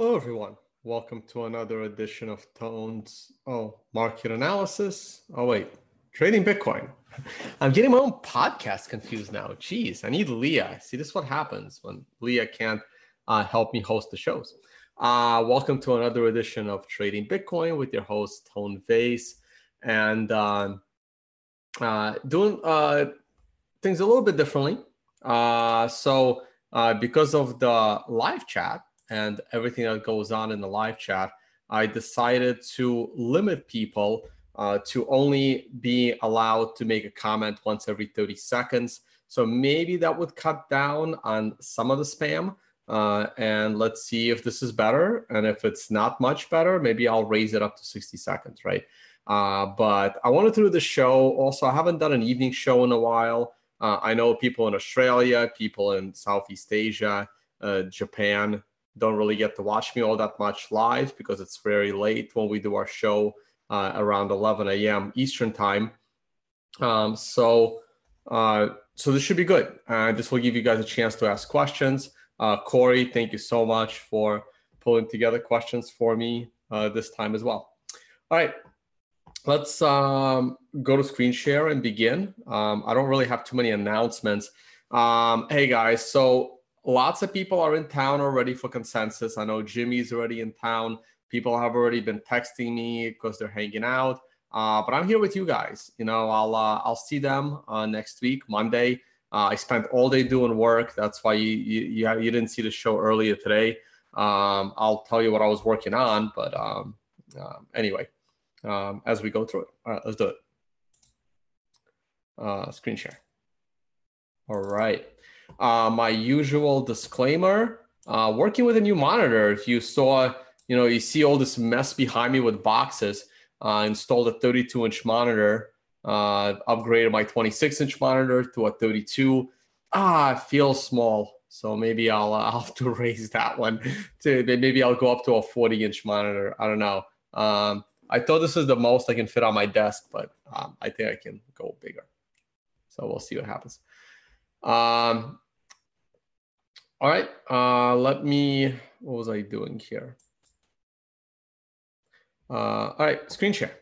Hello, everyone. Welcome to another edition of Tone's oh market analysis. Oh wait, trading Bitcoin. I'm getting my own podcast confused now. Jeez, I need Leah. See, this is what happens when Leah can't uh, help me host the shows. Uh, welcome to another edition of Trading Bitcoin with your host Tone Vays, and uh, uh, doing uh, things a little bit differently. Uh, so, uh, because of the live chat and everything that goes on in the live chat, I decided to limit people uh, to only be allowed to make a comment once every 30 seconds. So maybe that would cut down on some of the spam. Uh, and let's see if this is better. And if it's not much better, maybe I'll raise it up to 60 seconds, right? Uh, but I wanted to do the show. Also, I haven't done an evening show in a while. Uh, I know people in Australia, people in Southeast Asia, uh, Japan don't really get to watch me all that much live because it's very late when we do our show uh, around 11 a.m. Eastern time. Um, so, uh, so this should be good. Uh, this will give you guys a chance to ask questions. Uh, Corey, thank you so much for pulling together questions for me uh, this time as well. All right, let's um, go to screen share and begin. Um, I don't really have too many announcements. Um, hey guys, so lots of people are in town already for consensus. I know Jimmy's already in town. People have already been texting me because they're hanging out. Uh, but I'm here with you guys. You know, I'll uh, I'll see them uh, next week, Monday. Uh, I spent all day doing work. That's why you you, you didn't see the show earlier today. Um, I'll tell you what I was working on, but um, um anyway, um, as we go through it. All right, let's do it. Uh, screen share. All right. Uh, my usual disclaimer. Uh, working with a new monitor. If you saw, you know, you see all this mess behind me with boxes. Uh, installed a 32 inch monitor. Uh, upgraded my 26 inch monitor to a 32. Ah, it feels small. So maybe I'll, uh, have to raise that one to maybe I'll go up to a 40 inch monitor. I don't know. Um, I thought this is the most I can fit on my desk, but um, I think I can go bigger. So we'll see what happens. Um, all right, uh, let me, what was I doing here? Uh, all right, screen share.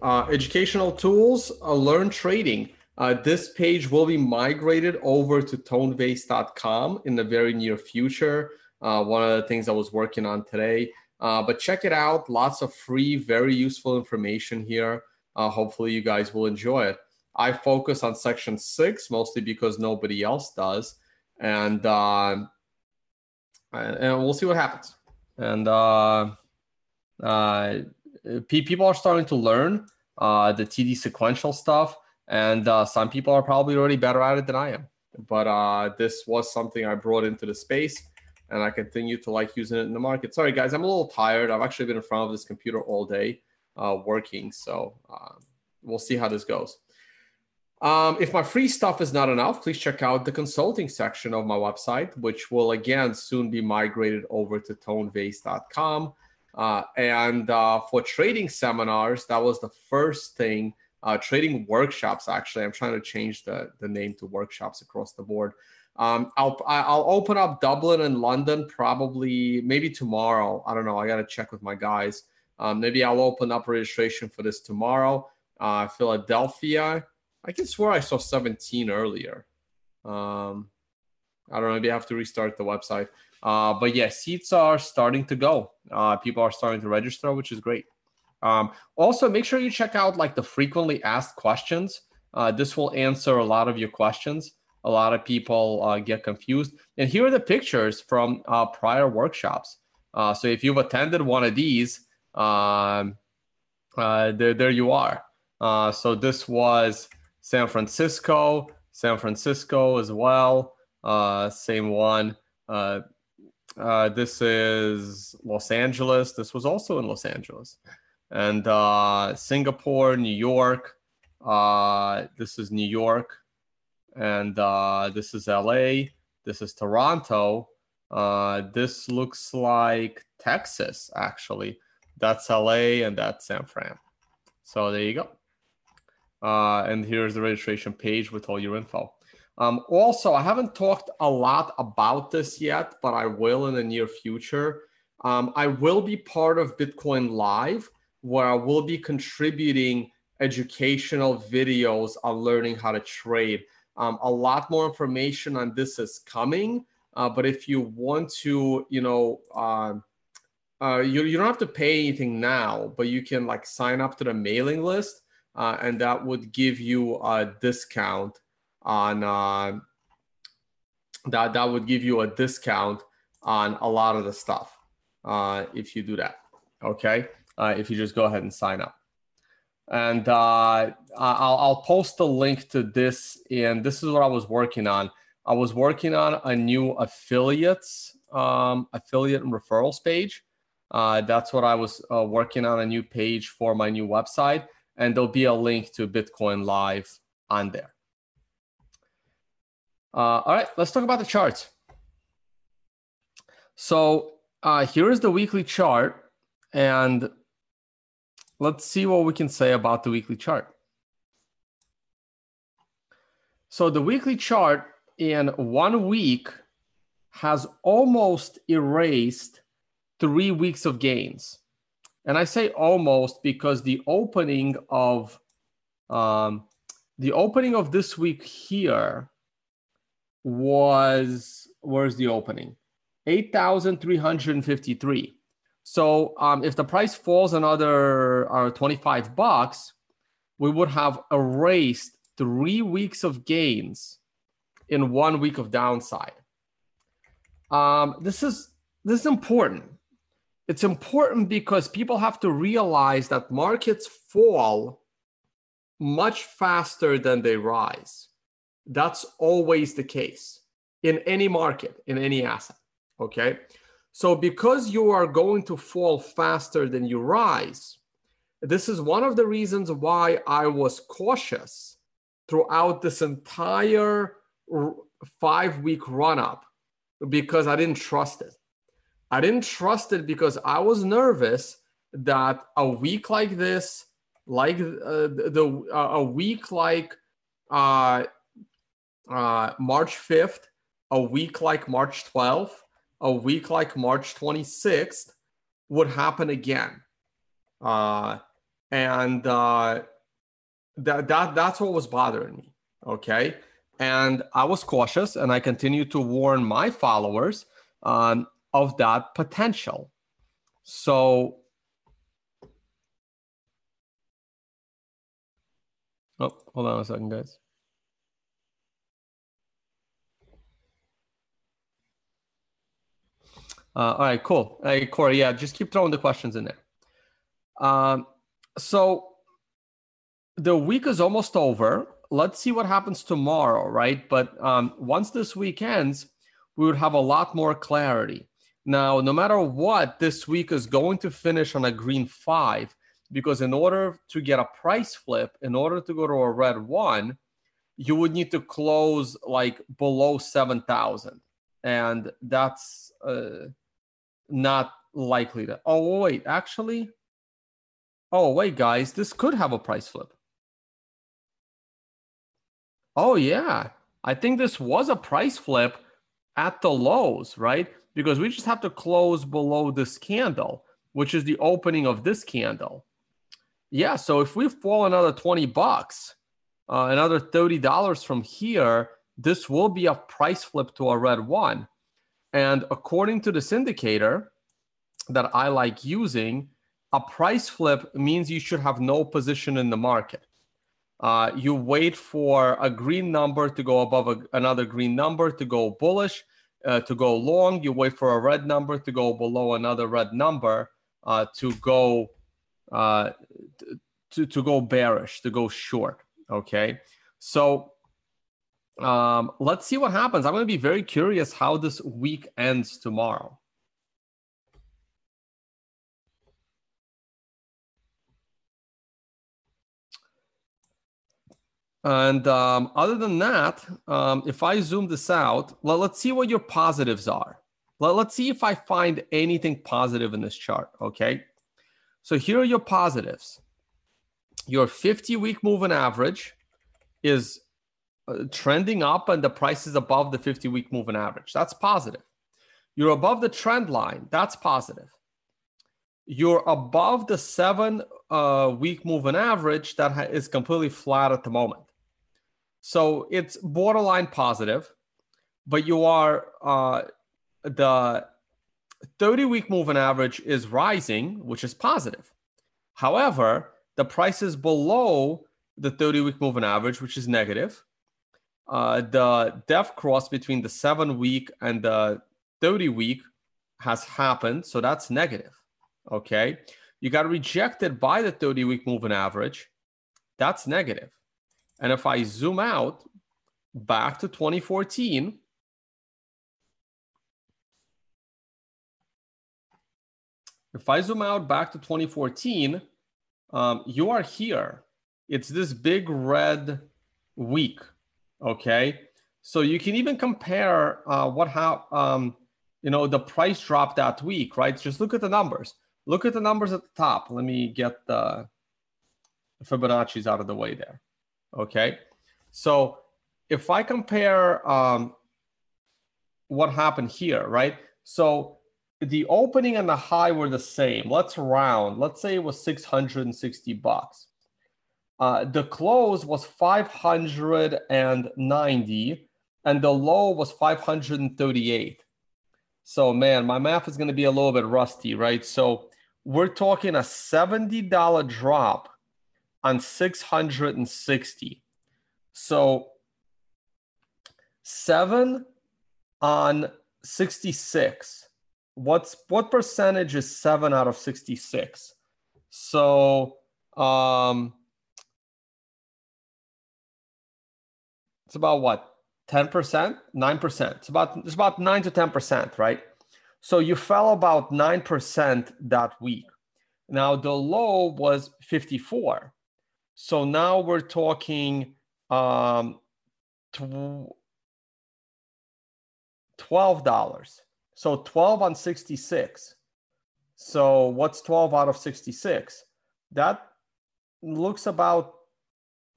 Uh, educational tools, uh, learn trading. Uh, this page will be migrated over to tonevays.com in the very near future. Uh, one of the things I was working on today. But check it out. Lots of free, very useful information here. Hopefully, you guys will enjoy it. I focus on section six mostly because nobody else does, and uh, and we'll see what happens. And uh, uh, people are starting to learn uh, the TD sequential stuff, and uh, some people are probably already better at it than I am. But uh, this was something I brought into the space and I continue to like using it in the market. Sorry, guys, I'm a little tired. I've actually been in front of this computer all day uh, working, so uh, we'll see how this goes. Um, if my free stuff is not enough, please check out the consulting section of my website, which will again soon be migrated over to tonevays.com. Uh, and uh, for trading seminars, that was the first thing. Uh, trading workshops, actually, I'm trying to change the, the name to workshops across the board. Um, I'll I'll open up Dublin and London probably maybe tomorrow. I don't know. I got to check with my guys. Um, maybe I'll open up registration for this tomorrow. Uh, Philadelphia. I can swear I saw 17 earlier. Um, I don't know. Maybe I have to restart the website. Uh, but yeah, seats are starting to go. Uh, people are starting to register, which is great. Um, also, make sure you check out like the frequently asked questions. Uh, this will answer a lot of your questions a lot of people uh, get confused. And here are the pictures from uh, prior workshops. Uh, so if you've attended one of these, um, there, there you are. So this was San Francisco, San Francisco as well. Uh, same one. this is Los Angeles. This was also in Los Angeles. And Singapore, New York. this is New York and uh, this is LA. This is Toronto. Uh, this looks like Texas, actually. That's LA and that's San Fran. So there you go. Uh, and here's the registration page with all your info. Um, also, I haven't talked a lot about this yet, but I will in the near future. Um, I will be part of Bitcoin Live, where I will be contributing educational videos on learning how to trade. Um, a lot more information on this is coming, uh, but if you want to, you know, uh, uh, you, you don't have to pay anything now, but you can like sign up to the mailing list, uh, and that would give you a discount on uh, that. That would give you a discount on a lot of the stuff uh, if you do that. Okay, uh, if you just go ahead and sign up, and uh, I'll, I'll post a link to this. And this is what I was working on. I was working on a new affiliates um, affiliate and referrals page uh, that's what I was uh, working on a new page for my new website, and there'll be a link to Bitcoin Live on there. Uh, all right, let's talk about the charts. So uh, here is the weekly chart, and let's see what we can say about the weekly chart. So the weekly chart in one week has almost erased three weeks of gains. And I say almost because the opening of um, the opening of this week here was where's the opening? 8,353. So um, if the price falls another uh, 25 bucks, we would have erased three weeks of gains in one week of downside. Um, this is this is important it's important because people have to realize that markets fall much faster than they rise. That's always the case in any market, in any asset. Okay. So, because you are going to fall faster than you rise, this is one of the reasons why I was cautious throughout this entire five week run up because I didn't trust it. I didn't trust it because I was nervous that a week like this, like uh, the uh, a week like uh, uh, March 5th, a week like March 12th, a week like March 26th would happen again. Uh, and uh, that, that that's what was bothering me. Okay. And I was cautious and I continued to warn my followers um, of that potential. So, oh, hold on a second, guys. Uh, all right, cool. Hey, Corey, yeah, just keep throwing the questions in there. Um, so the week is almost over. Let's see what happens tomorrow, right? But um, once this week ends, we would have a lot more clarity. Now, no matter what, this week is going to finish on a green five because in order to get a price flip, in order to go to a red one, you would need to close like below 7,000. And that's uh, not likely to. Oh, wait, actually. Oh, wait, guys, this could have a price flip. Oh, yeah. I think this was a price flip at the lows, right? Because we just have to close below this candle, which is the opening of this candle. Yeah, so if we fall another 20 bucks, uh, another $30 from here, this will be a price flip to a red one. And according to this indicator that I like using, a price flip means you should have no position in the market. Uh, you wait for a green number to go above a, another green number to go bullish uh, to go long, you wait for a red number to go below another red number uh, to go uh, to, to go bearish, to go short. Okay, so um, let's see what happens. I'm going to be very curious how this week ends tomorrow. And um, other than that, um, if I zoom this out, well, let's see what your positives are. Let, let's see if I find anything positive in this chart. Okay. So here are your positives. Your 50 week moving average is uh, trending up and the price is above the 50 week moving average. That's positive. You're above the trend line. That's positive. You're above the seven uh, week moving average that ha- is completely flat at the moment. So it's borderline positive, but you are uh, the 30 week moving average is rising, which is positive. However, the price is below the 30 week moving average, which is negative. Uh, the death cross between the seven week and the 30 week has happened. So that's negative. Okay. You got rejected by the 30 week moving average. That's negative. And if I zoom out back to 2014, if I zoom out back to 2014, um, you are here. It's this big red week. Okay. So you can even compare uh, what how um, you know the price drop that week, right? Just look at the numbers. Look at the numbers at the top. Let me get the Fibonacci's out of the way there. Okay. So if I compare um, what happened here, right? So the opening and the high were the same. Let's round. Let's say it was 660 bucks. Uh, the close was 590 and the low was 538. So, man, my math is going to be a little bit rusty, right? So, we're talking a $70 drop on 660. So, seven on 66. What's what percentage is seven out of 66? So, um, it's about what 10% 9% it's about it's about 9 to 10% right so you fell about 9% that week now the low was 54 so now we're talking um, $12 so 12 on 66 so what's 12 out of 66 that looks about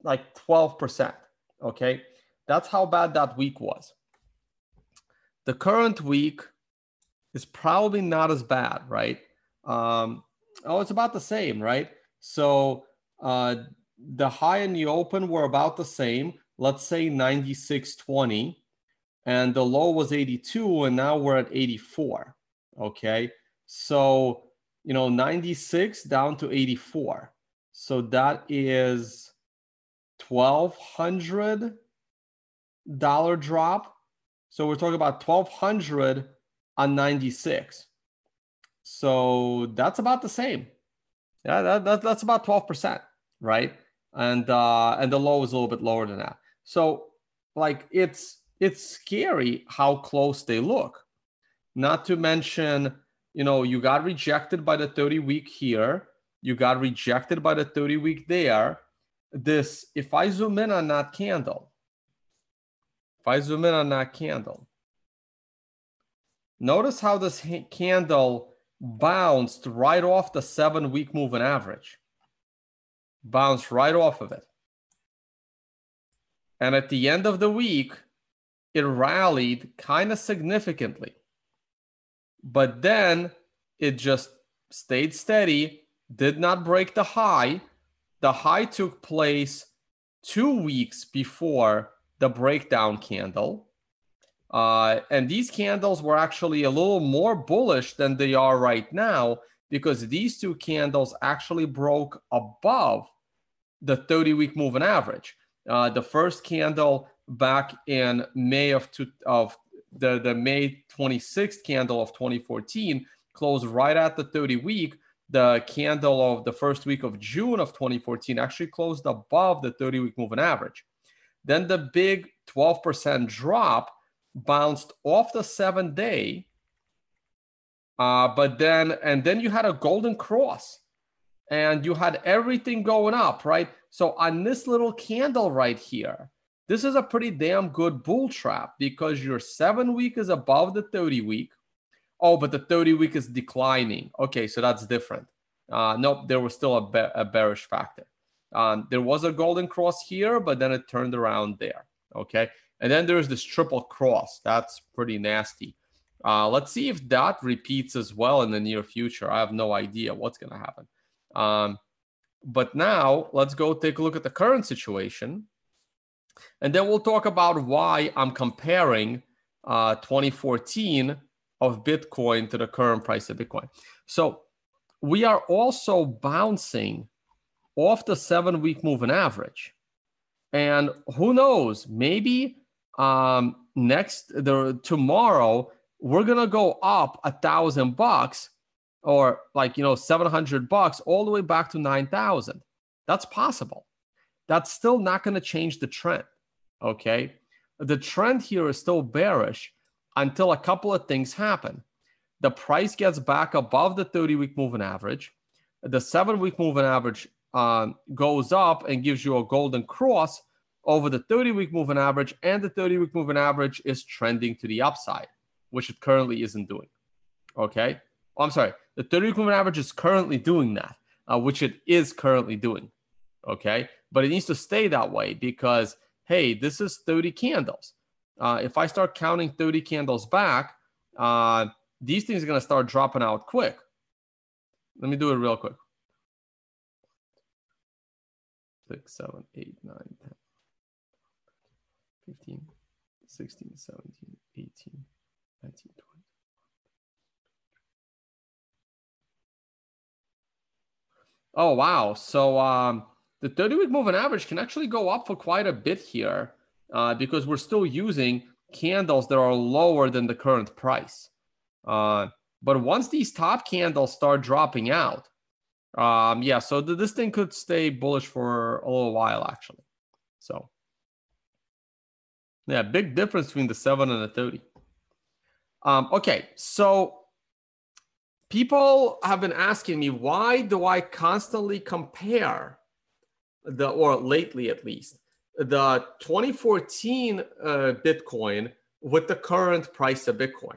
like 12% okay that's how bad that week was. The current week is probably not as bad, right? Um, oh, it's about the same, right? So uh, the high and the open were about the same. Let's say 96.20, and the low was 82, and now we're at 84. Okay. So, you know, 96 down to 84. So that is 1200 dollar drop. So we're talking about 1200 on 96. So that's about the same. Yeah, that, that, that's about 12%, right? And uh, and the low is a little bit lower than that. So like it's it's scary how close they look. Not to mention, you know, you got rejected by the 30 week here, you got rejected by the 30 week there. This, if I zoom in on that candle, if I zoom in on that candle, notice how this candle bounced right off the seven week moving average. Bounced right off of it. And at the end of the week, it rallied kind of significantly. But then it just stayed steady, did not break the high. The high took place two weeks before the breakdown candle. Uh, and these candles were actually a little more bullish than they are right now because these two candles actually broke above the 30 week moving average. Uh, the first candle back in May of, two, of the, the May 26th candle of 2014 closed right at the 30 week. The candle of the first week of June of 2014 actually closed above the 30 week moving average. Then the big 12% drop bounced off the seven day. Uh, but then, and then you had a golden cross and you had everything going up, right? So on this little candle right here, this is a pretty damn good bull trap because your seven week is above the 30 week. Oh, but the 30 week is declining. Okay, so that's different. Uh, nope, there was still a, a bearish factor. Um, there was a golden cross here, but then it turned around there. Okay. And then there's this triple cross. That's pretty nasty. Uh, let's see if that repeats as well in the near future. I have no idea what's going to happen. Um, but now let's go take a look at the current situation. And then we'll talk about why I'm comparing uh, 2014 of Bitcoin to the current price of Bitcoin. So we are also bouncing off the seven week moving average. And who knows, maybe um, next the tomorrow we're gonna go up a thousand bucks or like you know 700 bucks all the way back to 9000 that's possible. That's still not going to change the trend okay? The trend here is still bearish until a couple of things happen. The price gets back above the 30 week moving average. The 7 week moving average um, goes up and gives you a golden cross over the 30 week moving average and the 30 week moving average is trending to the upside which it currently isn't doing okay oh, i'm sorry. The 30 week moving average is currently doing that uh, which it is currently doing okay? But it needs to stay that way because hey this is 30 candles. Uh, if i start counting 30 candles back uh, these things are going to start dropping out quick. Let me do it real quick. Six, seven, eight, nine, 10 15, 16, 17, 18, 19, 20. Oh, wow. So um, the 30 week moving average can actually go up for quite a bit here uh, because we're still using candles that are lower than the current price. Uh, but once these top candles start dropping out, um, yeah, so th- this thing could stay bullish for a little while actually. So yeah, big difference between the seven and the 30. Um, okay, so people have been asking me why do I constantly compare the, or lately at least, the 2014 uh, Bitcoin with the current price of Bitcoin?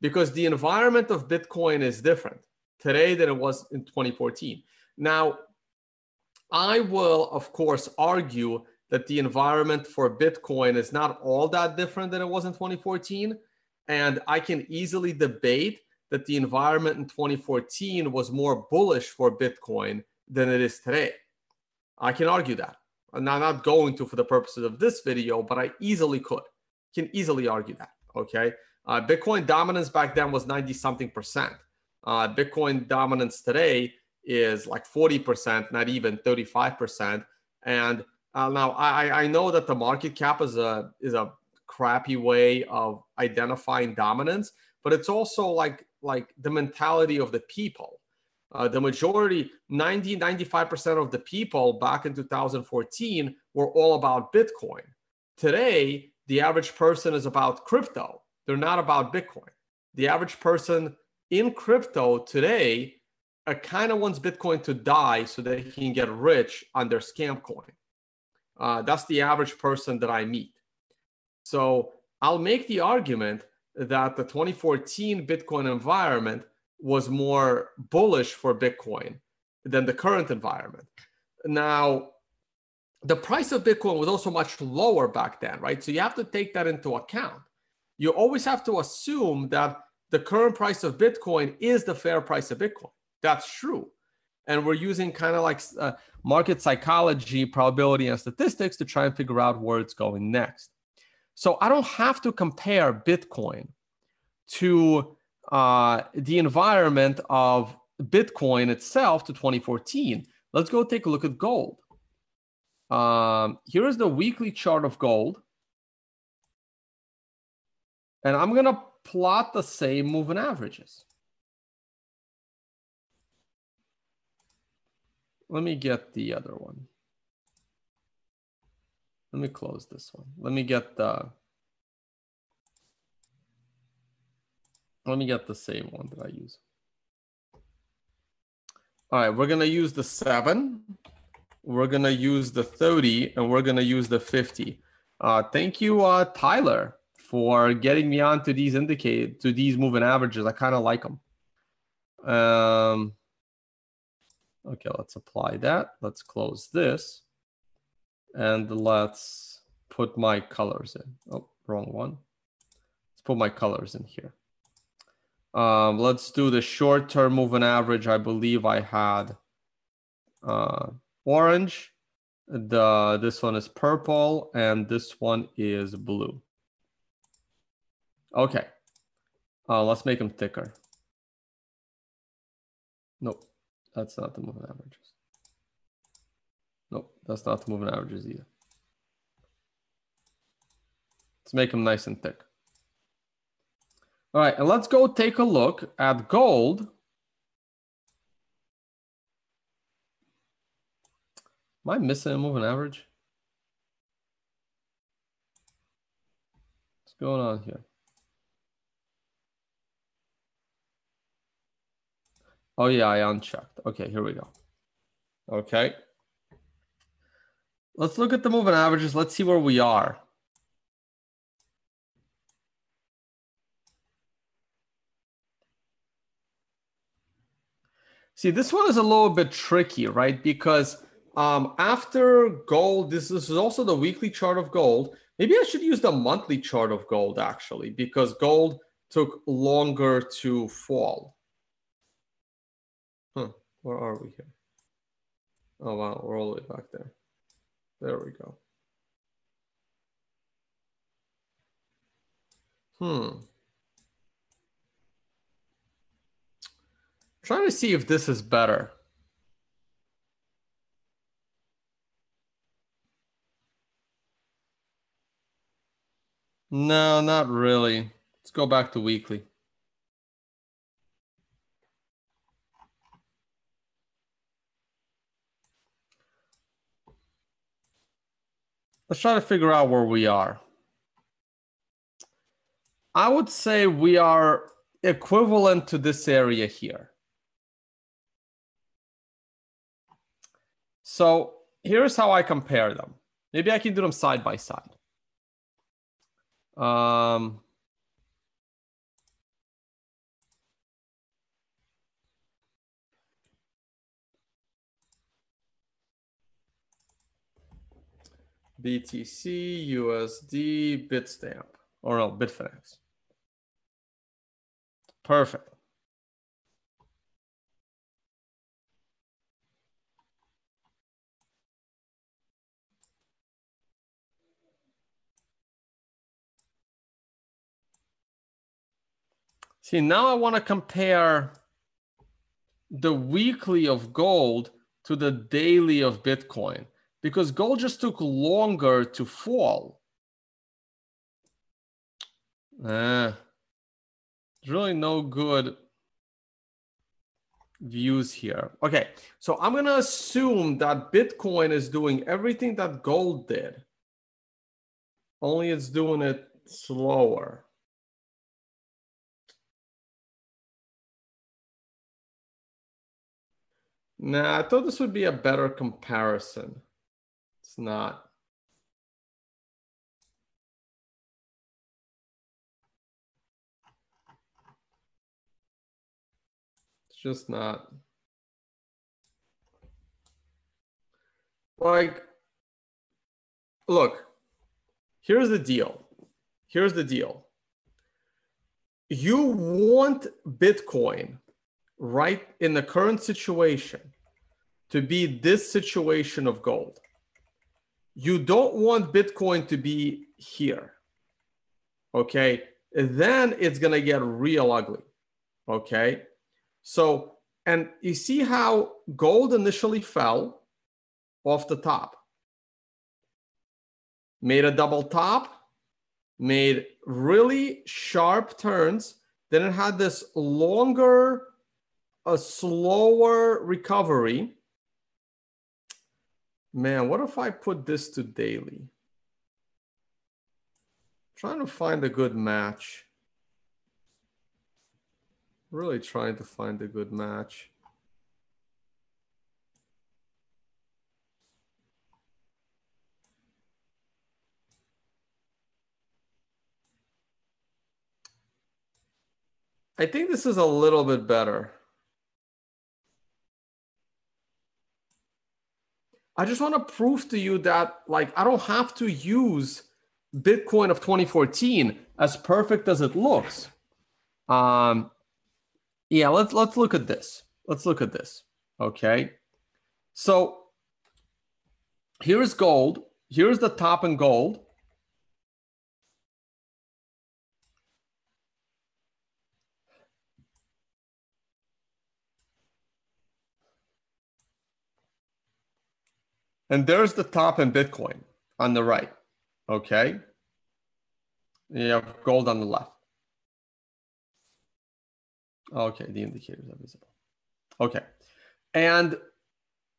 Because the environment of Bitcoin is different today than it was in 2014. Now, I will, of course, argue that the environment for Bitcoin is not all that different than it was in 2014. And I can easily debate that the environment in 2014 was more bullish for Bitcoin than it is today. I can argue that. And I'm not going to for the purposes of this video, but I easily could. Can easily argue that. Okay. Uh, Bitcoin dominance back then was 90 something percent. Uh, Bitcoin dominance today is like 40%, not even 35%. And uh, now, I, I know that the market cap is a is a crappy way of identifying dominance, but it's also like like the mentality of the people. Uh, the majority, 90, 95% of the people back in 2014 were all about Bitcoin. Today, the average person is about crypto. They're not about Bitcoin. The average person in crypto today uh, kind of wants Bitcoin to die so that he can get rich on their scam coin. Uh, that's the average person that I meet. So I'll make the argument that the 2014 Bitcoin environment was more bullish for Bitcoin than the current environment. Now, the price of Bitcoin was also much lower back then, right? So you have to take that into account. You always have to assume that the current price of Bitcoin is the fair price of Bitcoin. That's true and we're using kind of like uh, market psychology, probability, and statistics to try and figure out where it's going next. So I don't have to compare Bitcoin to uh, the environment of Bitcoin itself to 2014. Let's go take a look at gold. Um, here is the weekly chart of gold. And I'm going to plot the same moving averages. Let me get the other one. Let me close this one. Let me get the let me get the same one that I use. All right, we're gonna use the seven, we're gonna use the 30, and we're gonna use the 50. Uh, thank you, uh, Tyler, for getting me on to these indicate to these moving averages. I kind of like them. Um, Okay, let's apply that. Let's close this. And let's put my colors in. Oh, wrong one. Let's put my colors in here. Um, let's do the short-term moving average. I believe I had uh, orange. The this one is purple, and this one is blue. Okay, uh, let's make them thicker. Nope, that's not the moving averages. Nope, that's not the moving averages either. Let's make them nice and thick. All right, and let's go take a look at gold. Am I missing a moving average? What's going on here? Oh yeah, I unchecked. Okay, here we go. Okay. Let's look at the moving averages. Let's see where we are. See, this one is a little bit tricky, right? Because um, after gold, this, this is also the weekly chart of gold. Maybe I should use the monthly chart of gold actually, because gold took longer to fall. Huh, where are we here? Oh, wow, we're all the way back there. There we go. Hmm. trying to see if this is better. No, not really. Let's go back to weekly. Let's try to figure out where we are. I would say we are equivalent to this area here. So here's how I compare them. Maybe I can do them side by side. Um, BTC, USD, Bitstamp, or no, Bitfinex. Perfect. See, now I want to compare the weekly of gold to the daily of Bitcoin because gold just took longer to fall. Eh, there's really no good views here. Okay, so I'm to assume that Bitcoin is doing everything that gold did, only it's doing it slower. Nah, I thought this would be a better comparison. It's not. It's just not. Like, look, here's the deal. Here's the deal. You want Bitcoin right in the current situation to be this situation of gold. You don't want Bitcoin to be here. Okay. then it's going to get real ugly. Okay. So, and you see how gold initially fell off the top, made a double top, made really sharp turns. Then it had this longer a slower recovery. Man, what if I put this to daily? Trying to find a good match. Really trying to find a good match. I think this is a little bit better. I just want to prove to you that like I don't have to use Bitcoin of 2014 as perfect as it looks. Um, Yeah, let's let's look at this. Let's look at this. Okay. So here's gold. Here's the top in gold. And there's the top in Bitcoin on the right. Okay. You have gold on the left. Okay, the indicators are visible. Okay. And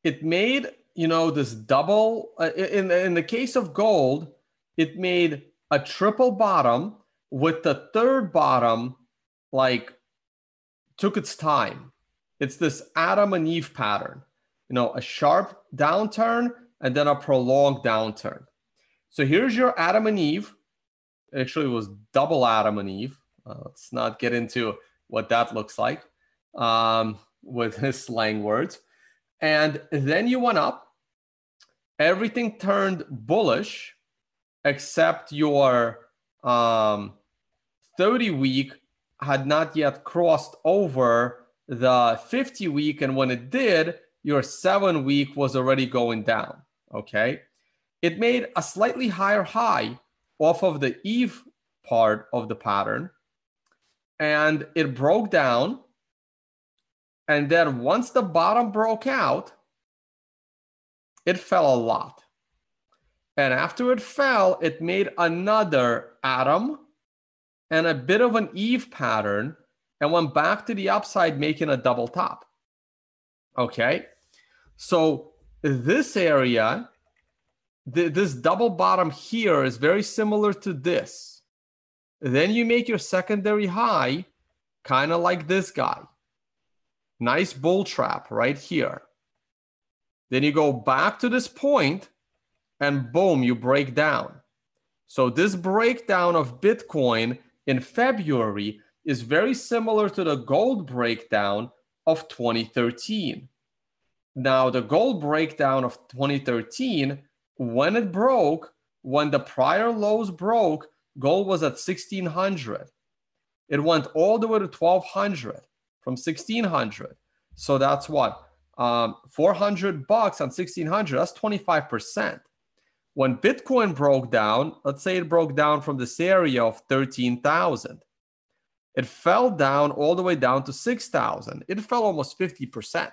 it made, you know, this double uh, in in the case of gold, it made a triple bottom with the third bottom like took its time. It's this Adam and Eve pattern you know, a sharp downturn and then a prolonged downturn. So here's your Adam and Eve. Actually, it was double Adam and Eve. Uh, let's not get into what that looks like um, with his slang words. And then you went up. Everything turned bullish except your um, 30 week had not yet crossed over the 50 week. And when it did, your seven week was already going down. Okay. It made a slightly higher high off of the eve part of the pattern and it broke down. And then once the bottom broke out, it fell a lot. And after it fell, it made another Adam and a bit of an Eve pattern and went back to the upside, making a double top. Okay. So this area, th- this double bottom here is very similar to this. Then you make your secondary high, kind of like this guy. Nice bull trap right here. Then you go back to this point and boom, you break down. So this breakdown of Bitcoin in February is very similar to the gold breakdown of 2013. Now, the gold breakdown of 2013, when it broke, when the prior lows broke, gold was at 1600. It went all the way to 1200 from 1600. So that's what? Um, 400 bucks on 1600, that's 25%. When Bitcoin broke down, let's say it broke down from this area of 13,000, it fell down all the way down to 6,000. It fell almost 50%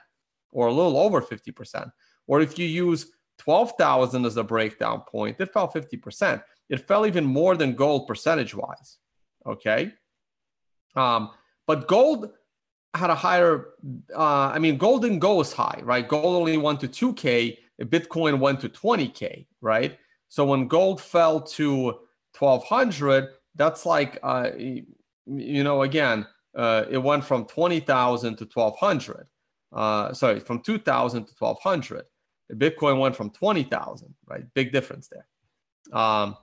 or a little over 50%. Or if you use 12,000 as a breakdown point, it fell 50%. It fell even more than gold percentage wise. Okay. Um, but gold had a higher, uh, I mean, gold didn't go as high, right? Gold only went to 2K, Bitcoin went to 20K, right? So when gold fell to 1200, that's like, uh, you know, again, uh, it went from 20,000 to 1200 uh, sorry, from 2000 to 1200. Bitcoin went from 20,000, right? Big difference there. Um,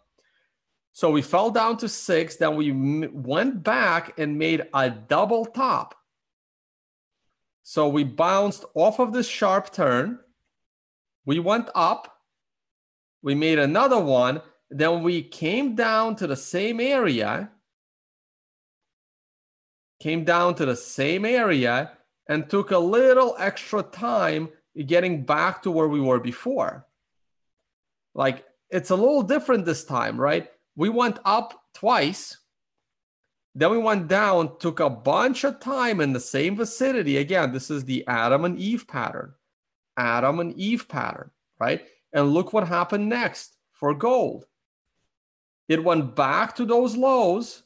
so we fell down to six, then we m- went back and made a double top. So we bounced off of this sharp turn. We went up. We made another one. Then we came down to the same area. Came down to the same area and took a little extra time getting back to where we were before. Like it's a little different this time, right? We went up twice, then we went down, took a bunch of time in the same vicinity. Again, this is the Adam and Eve pattern. Adam and Eve pattern, right? And look what happened next for gold. It went back to those lows,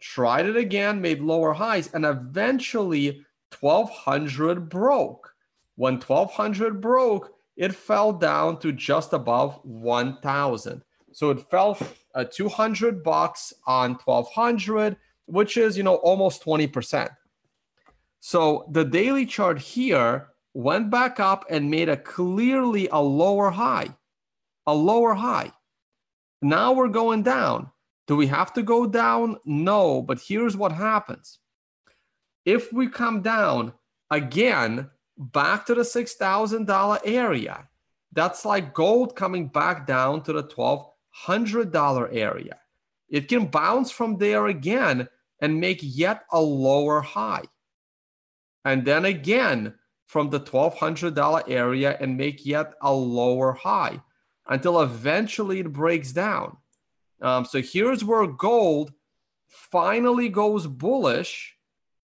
tried it again, made lower highs, and eventually 1200 broke. When 1200 broke, it fell down to just above 1000. So it fell uh, 200 bucks on 1200, which is, you know, almost 20%. So the daily chart here went back up and made a clearly a lower high, a lower high. Now we're going down. Do we have to go down? No, but here's what happens if we come down again back to the $6,000 area, that's like gold coming back down to the $1,200 area. It can bounce from there again and make yet a lower high. and then again from the $1,200 area and make yet a lower high until eventually it breaks down. Um, so here's where gold finally goes bullish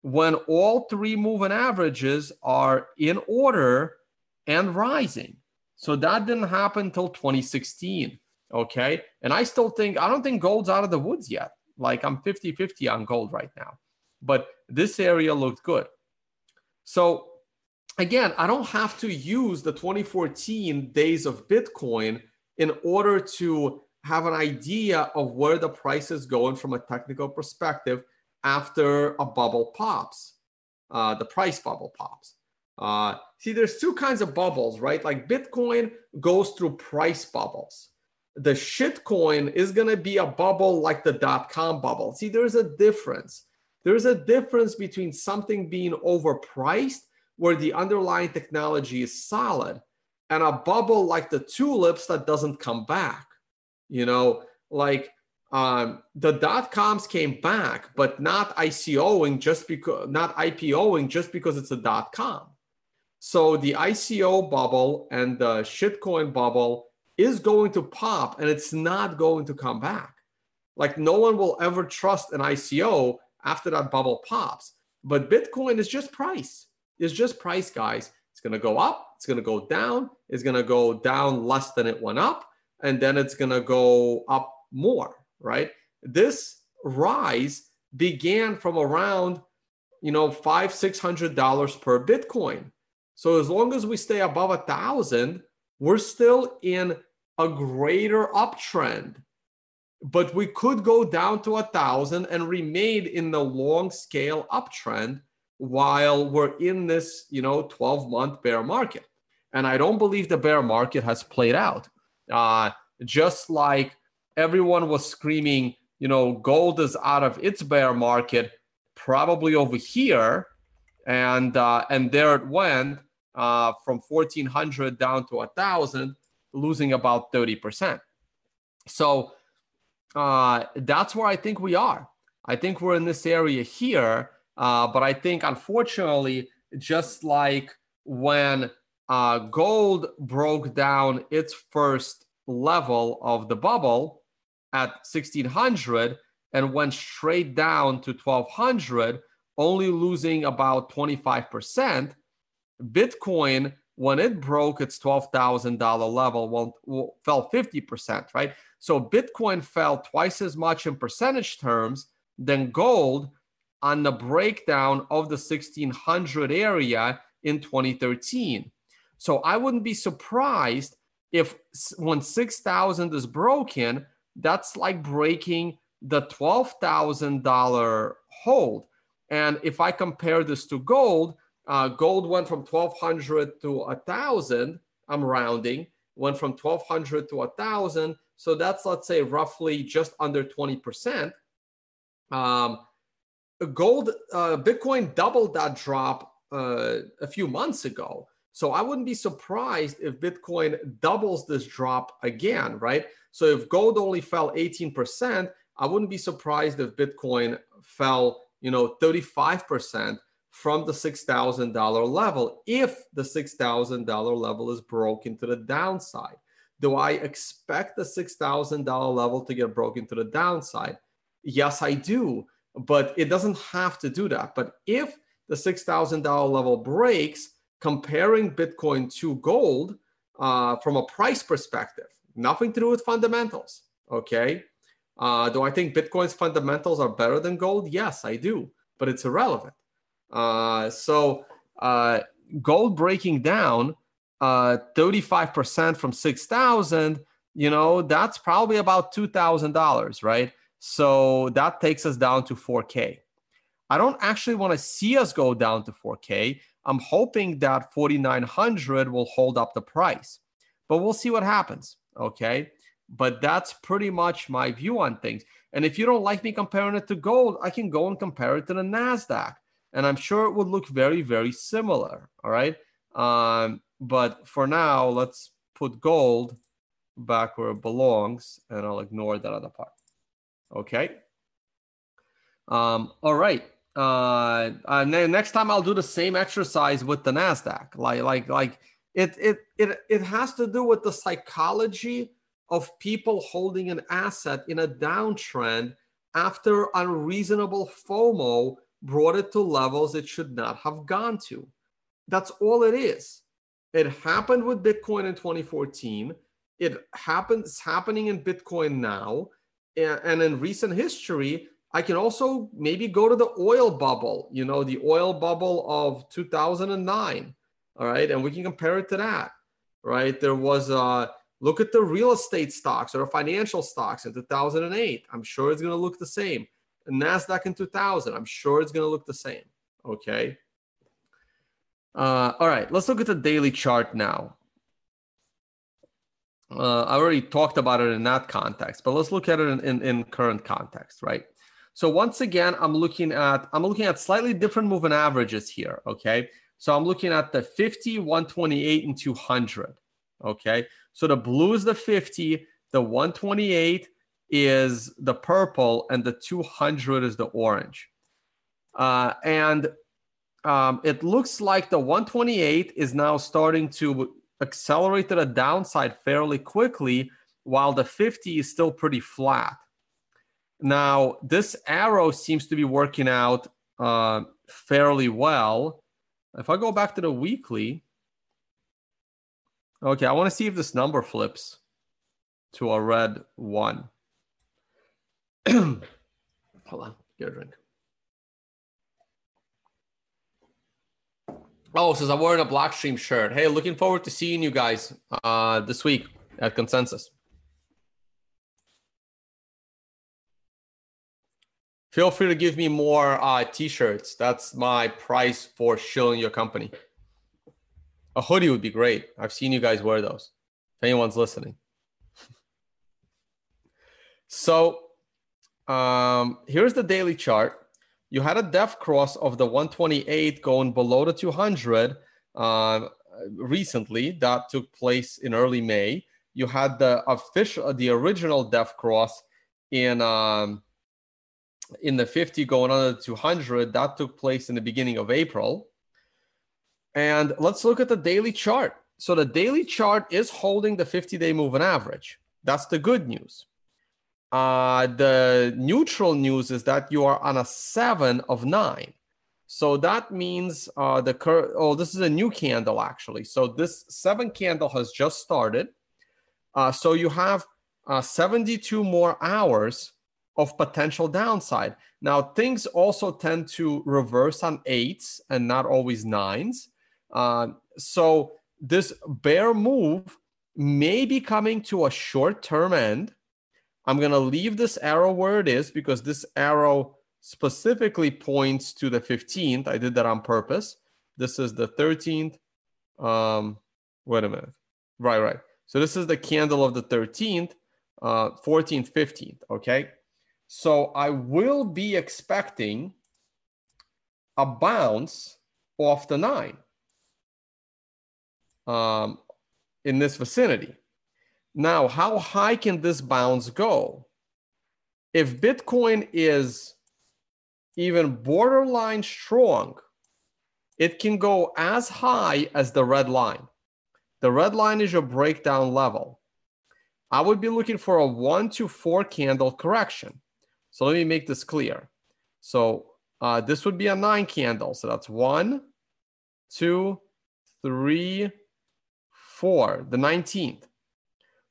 when all three moving averages are in order and rising. So that didn't happen until 2016. Okay. And I still think, I don't think gold's out of the woods yet. Like I'm 50 50 on gold right now. But this area looked good. So again, I don't have to use the 2014 days of Bitcoin in order to have an idea of where the price is going from a technical perspective after a bubble pops, uh, the price bubble pops. Uh, see, there's two kinds of bubbles, right? Like Bitcoin goes through price bubbles. The shitcoin is going to be a bubble like the dot com bubble. See, there's a difference. There's a difference between something being overpriced, where the underlying technology is solid, and a bubble like the tulips that doesn't come back. You know, like um, the dot coms came back, but not ICOing just because not IPOing just because it's a dot com. So the ICO bubble and the shitcoin bubble is going to pop and it's not going to come back. Like no one will ever trust an ICO after that bubble pops. But Bitcoin is just price. It's just price, guys. It's going to go up, it's going to go down, it's going to go down less than it went up and then it's going to go up more, right? This rise began from around, you know, five, six hundred dollars per Bitcoin. So as long as we stay above a thousand, we're still in a greater uptrend. But we could go down to a thousand and remain in the long scale uptrend while we're in this, you know, 12 month bear market. And I don't believe the bear market has played out. Uh, just like everyone was screaming, you know, gold is out of its bear market, probably over here, and uh, and there it went uh, from 1400 down to a thousand, losing about 30 percent. So uh, that's where I think we are. I think we're in this area here, uh, but I think unfortunately, just like when uh, gold broke down its first level of the bubble at 1600 and went straight down to 1200, only losing about 25%. Bitcoin, when it broke its $12,000 level, well, fell 50%, right? So Bitcoin fell twice as much in percentage terms than gold on the breakdown of the 1600 area in 2013. So I wouldn't be surprised if when 6000 is broken that's like breaking the $12000 hold. And if i compare this to gold uh, gold went from 1200 to 1000 i'm rounding went from 1200 to 1000 so that's let's say roughly just under 20% um, gold uh, bitcoin doubled that drop uh, a few months ago so I wouldn't be surprised if Bitcoin doubles this drop again, right? So if gold only fell 18%, I wouldn't be surprised if Bitcoin fell, you know, 35% from the $6,000 level if the $6,000 level is broken to the downside. Do I expect the $6,000 level to get broken to the downside? Yes, I do, but it doesn't have to do that. But if the $6,000 level breaks, comparing Bitcoin to gold uh, from a price perspective, nothing to do with fundamentals. Okay. Uh, do I think Bitcoin's fundamentals are better than gold? Yes, I do, but it's irrelevant. Uh, so uh, gold breaking down uh, 35% from 6,000, you know, that's probably about $2,000, right? So that takes us down to 4K. I don't actually want to see us go down to 4K. I'm hoping that 4900 will hold up the price, but we'll see what happens. Okay. But that's pretty much my view on things. And if you don't like me comparing it to gold, I can go and compare it to the NASDAQ. And I'm sure it would look very, very similar. All right. Um, but for now, let's put gold back where it belongs and I'll ignore that other part. Okay. Um, all right. Uh, uh next time I'll do the same exercise with the Nasdaq. Like like like it it it it has to do with the psychology of people holding an asset in a downtrend after unreasonable FOMO brought it to levels it should not have gone to. That's all it is. It happened with Bitcoin in 2014. It happens happening in Bitcoin now. And in recent history, I can also maybe go to the oil bubble, you know, the oil bubble of 2009. All right. And we can compare it to that. Right. There was a look at the real estate stocks or financial stocks in 2008. I'm sure it's going to look the same. NASDAQ in 2000. I'm sure it's going to look the same. Okay. Uh, all right. Let's look at the daily chart now. Uh, I already talked about it in that context, but let's look at it in, in, in current context, right? So once again, I'm looking at I'm looking at slightly different moving averages here. Okay, so I'm looking at the 50, 128, and 200. Okay, so the blue is the 50, the 128 is the purple, and the 200 is the orange. Uh, and um, it looks like the 128 is now starting to accelerate to the downside fairly quickly, while the 50 is still pretty flat. Now, this arrow seems to be working out uh, fairly well. If I go back to the weekly, okay, I want to see if this number flips to a red one. Hold on, get a drink. Oh, says I'm wearing a Blockstream shirt. Hey, looking forward to seeing you guys uh, this week at Consensus. Feel free to give me more uh, t-shirts. That's my price for shilling your company. A hoodie would be great. I've seen you guys wear those. If anyone's listening. so um, here's the daily chart. You had a death cross of the 128 going below the 200 uh, recently. That took place in early May. You had the official, the original death cross in um, in the 50 going on to 200 that took place in the beginning of april. And let's look at the daily chart. So the daily chart is holding the 50 day moving average. That's the good news. Uh, the neutral news is that you are on a seven of nine. So that means uh, the cur- oh this is a new candle actually. So this seven candle has just started. Uh, so you have uh, 72 more hours of potential downside. Now, things also tend to reverse on eights and not always nines. Uh, so, this bear move may be coming to a short term end. I'm going to leave this arrow where it is because this arrow specifically points to the 15th. I did that on purpose. This is the 13th. Um, wait a minute. Right, right. So this is the candle of the 13th, uh, 14th, 15th. Okay. So I will be expecting a bounce off the nine um, in this vicinity. Now, how high can this bounce go? If Bitcoin is even borderline strong, it can go as high as the red line. The red line is your breakdown level. I would be looking for a one to four candle correction. So let me make this clear. So uh, this would be a nine candle. So that's one, two, three, four, the 19th.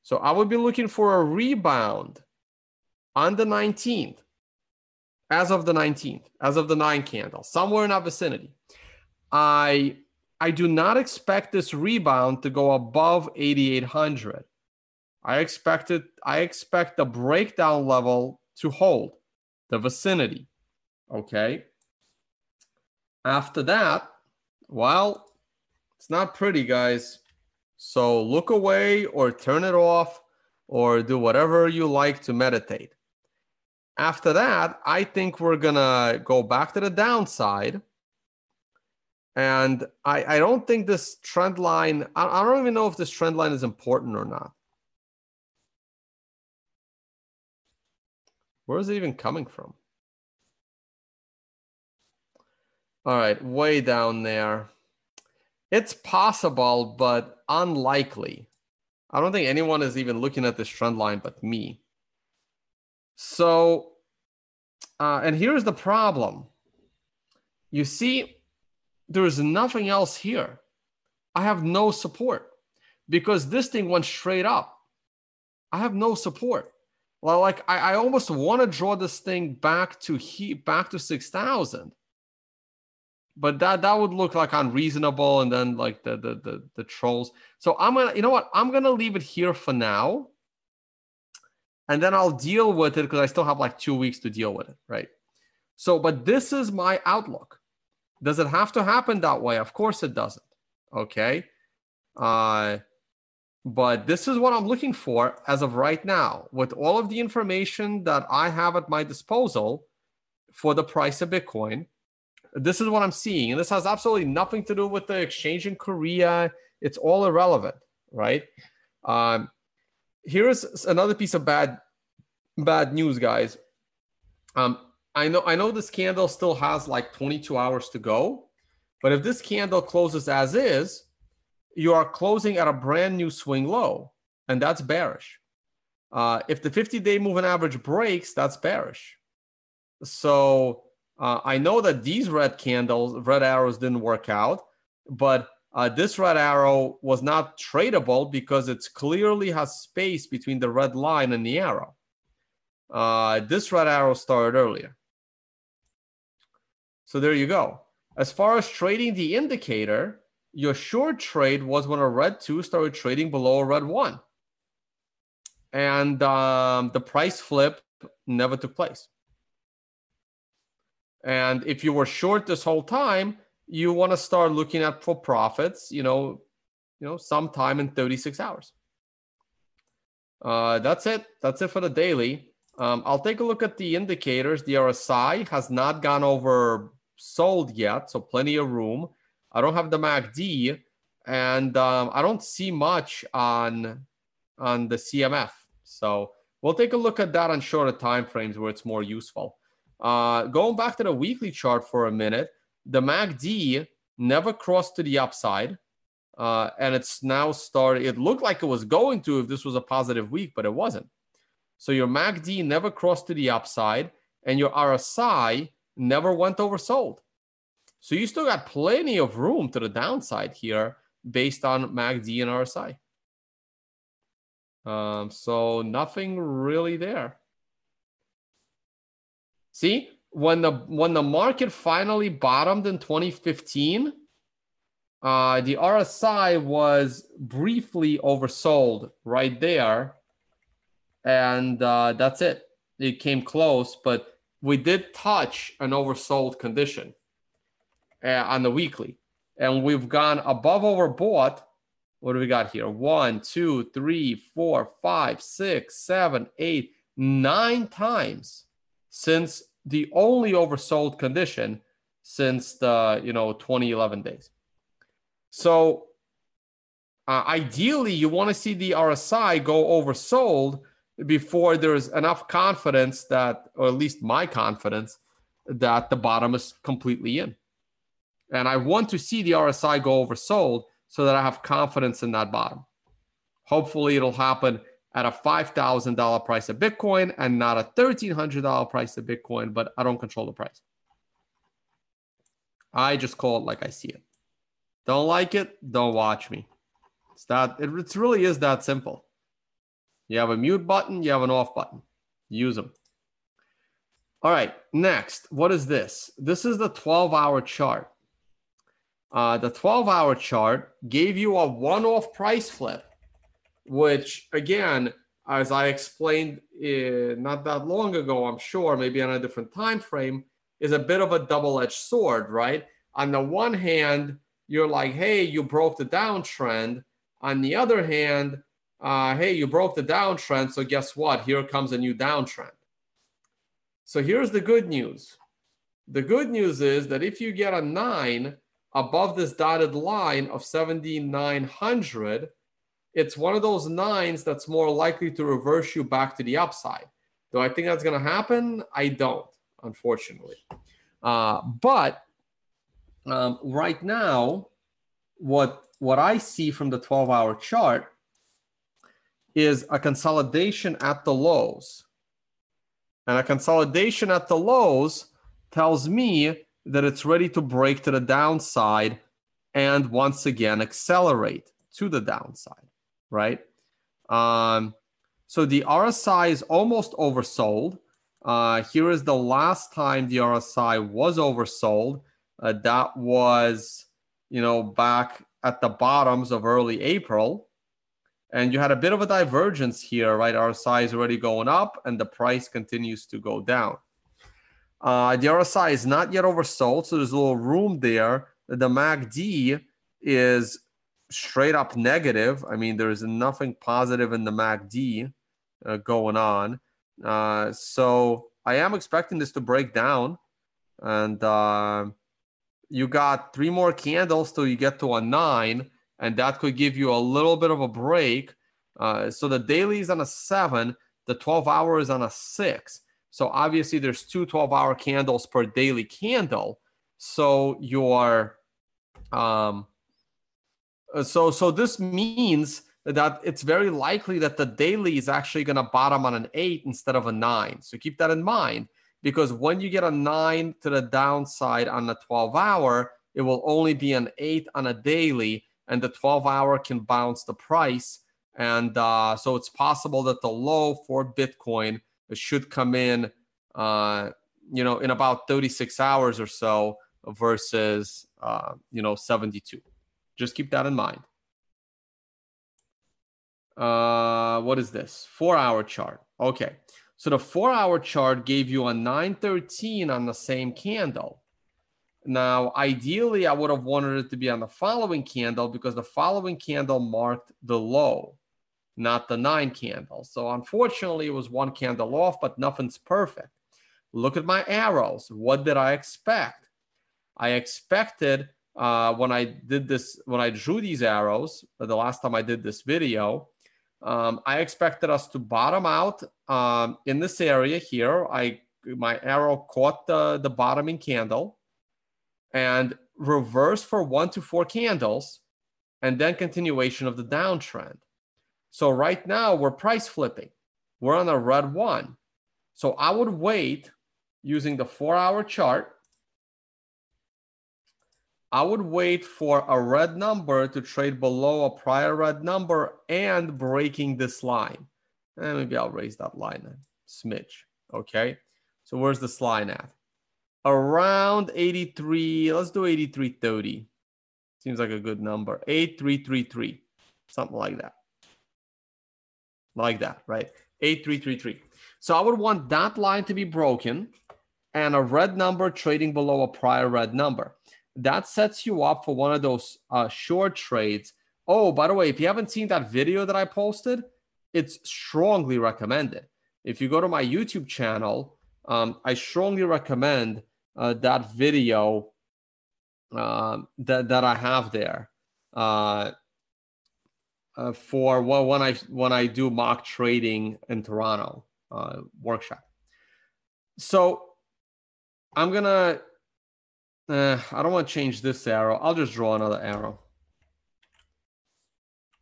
So I would be looking for a rebound on the 19th, as of the 19th, as of the nine candle, somewhere in that vicinity. I I do not expect this rebound to go above 8800. I expect it, I expect the breakdown level to hold the vicinity. Okay. After that, well, it's not pretty, guys. So look away or turn it off or do whatever you like to meditate. After that, I think we're going to go back to the downside. And I, I don't think this trend line, I, I don't even know if this trend line is important or not. Where is it even coming from? All right, way down there. It's possible, but unlikely. I don't think anyone is even looking at this trend line but me. So, uh, and here's the problem. You see, there's nothing else here. I have no support because this thing went straight up. I have no support. Well, like I, I almost want to draw this thing back to he back to six thousand, but that that would look like unreasonable, and then like the, the the the trolls. So I'm gonna, you know what? I'm gonna leave it here for now, and then I'll deal with it because I still have like two weeks to deal with it, right? So, but this is my outlook. Does it have to happen that way? Of course it doesn't. Okay. Uh, but this is what I'm looking for as of right now, with all of the information that I have at my disposal for the price of Bitcoin. This is what I'm seeing. And this has absolutely nothing to do with the exchange in Korea. It's all irrelevant, right? Um, here's another piece of bad bad news, guys. Um, I know I know this candle still has like 22 hours to go, but if this candle closes as is, you are closing at a brand new swing low, and that's bearish. Uh, if the 50 day moving average breaks, that's bearish. So uh, I know that these red candles, red arrows didn't work out, but uh, this red arrow was not tradable because it clearly has space between the red line and the arrow. Uh, this red arrow started earlier. So there you go. As far as trading the indicator, your short trade was when a red two started trading below a red one. And um, the price flip never took place. And if you were short this whole time, you want to start looking at for profits, you know, you know, sometime in 36 hours. Uh, that's it. That's it for the daily. Um, I'll take a look at the indicators. The RSI has not gone over sold yet, so plenty of room. I don't have the MACD, and um, I don't see much on on the CMF. So we'll take a look at that on shorter time frames where it's more useful. Uh, going back to the weekly chart for a minute, the MACD never crossed to the upside. Uh, and it's now started. It looked like it was going to if this was a positive week, but it wasn't. So your MACD never crossed to the upside, and your RSI never went oversold. So you still got plenty of room to the downside here based on MACD and RSI. Um, so nothing really there. See, when the when the market finally bottomed in 2015, uh, the RSI was briefly oversold right there, and uh, that's it. It came close, but we did touch an oversold condition uh, on the weekly. And we've gone above overbought. What do we got here? One, two, three, four, five, six, seven, eight, nine times since the only oversold condition since the you know 2011 days. So uh, ideally, you want to see the RSI go oversold before there's enough confidence that, or at least my confidence, that the bottom is completely in. And I want to see the RSI go oversold so that I have confidence in that bottom. Hopefully, it'll happen at a $5,000 price of Bitcoin and not a $1,300 price of Bitcoin, but I don't control the price. I just call it like I see it. Don't like it? Don't watch me. It's that it, it really is that simple. You have a mute button, you have an off button. Use them. All right, next, what is this? This is the 12 hour chart uh, the 12 hour chart gave you a one off price flip, which, again, as I explained uh, not that long ago, I'm sure, maybe on a different time frame, is a bit of a double edged sword, right? On the one hand, you're like, hey, you broke the downtrend. On the other hand, uh, hey, you broke the downtrend. So guess what? Here comes a new downtrend. So here's the good news. The good news is that if you get a nine, above this dotted line of 7,900, it's one of those nines that's more likely to reverse you back to the upside. Do I think that's going to happen? I don't, unfortunately. Uh, but um, right now, what what I see from the 12 hour chart is a consolidation at the lows. And a consolidation at the lows tells me that it's ready to break to the downside and once again accelerate to the downside, right? Um, so the RSI is almost oversold. Uh, here is the last time the RSI was oversold. Uh, that was, you know, back at the bottoms of early April. And you had a bit of a divergence here, right? RSI is already going up and the price continues to go down. Uh, the RSI is not yet oversold, so there's a little room there. The MACD is straight up negative. I mean, there's nothing positive in the MACD uh, going on. Uh, so I am expecting this to break down. And uh, you got three more candles till you get to a nine, and that could give you a little bit of a break. Uh, so the daily is on a seven, the 12 hour is on a six. So obviously there's two 12 hour candles per daily candle. So your um uh, so so this means that it's very likely that the daily is actually going to bottom on an 8 instead of a 9. So keep that in mind because when you get a 9 to the downside on the 12 hour, it will only be an 8 on a daily and the 12 hour can bounce the price and uh, so it's possible that the low for Bitcoin should come in, uh, you know, in about 36 hours or so versus, uh, you know, 72. Just keep that in mind. Uh, what is this? Four hour chart. Okay. So the four hour chart gave you a 913 on the same candle. Now, ideally, I would have wanted it to be on the following candle because the following candle marked the low not the nine candles. So unfortunately, it was one candle off, but nothing's perfect. Look at my arrows. What did I expect? I expected uh, when I did this, when I drew these arrows, the last time I did this video, um, I expected us to bottom out um, in this area here. I my arrow caught the, the bottoming candle and reverse for one to four candles, and then continuation of the downtrend. So right now we're price flipping. We're on a red one. So I would wait using the four hour chart. I would wait for a red number to trade below a prior red number and breaking this line. And maybe I'll raise that line a smidge. Okay. So where's this line at? Around 83. Let's do 83.30. Seems like a good number. 8333. Something like that like that, right? 8333. So I would want that line to be broken and a red number trading below a prior red number. That sets you up for one of those uh, short trades. Oh, by the way, if you haven't seen that video that I posted, it's strongly recommended. If you go to my YouTube channel, um, I strongly recommend uh, that video uh, that, that I have there. Uh, uh, for well, when I when I do mock trading in Toronto uh, workshop. So I'm gonna. Uh, I don't want to change this arrow. I'll just draw another arrow.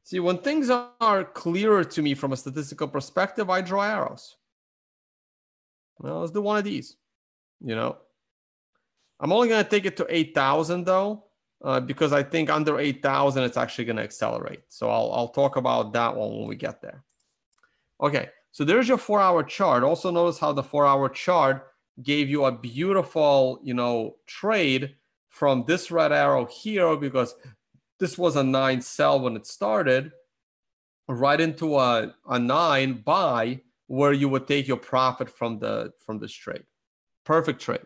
See, when things are clearer to me from a statistical perspective, I draw arrows. Well, let's do one of these. You know, I'm only to take it to 8,000 though uh, because I think under 8,000, it's actually going to accelerate. So I'll, I'll talk about that one when we get there. Okay, so there's your four hour chart. Also notice how the four hour chart gave you a beautiful, you know, trade from this red arrow here because this was a nine sell when it started right into a, a nine buy where you would take your profit from the from this trade. Perfect trade.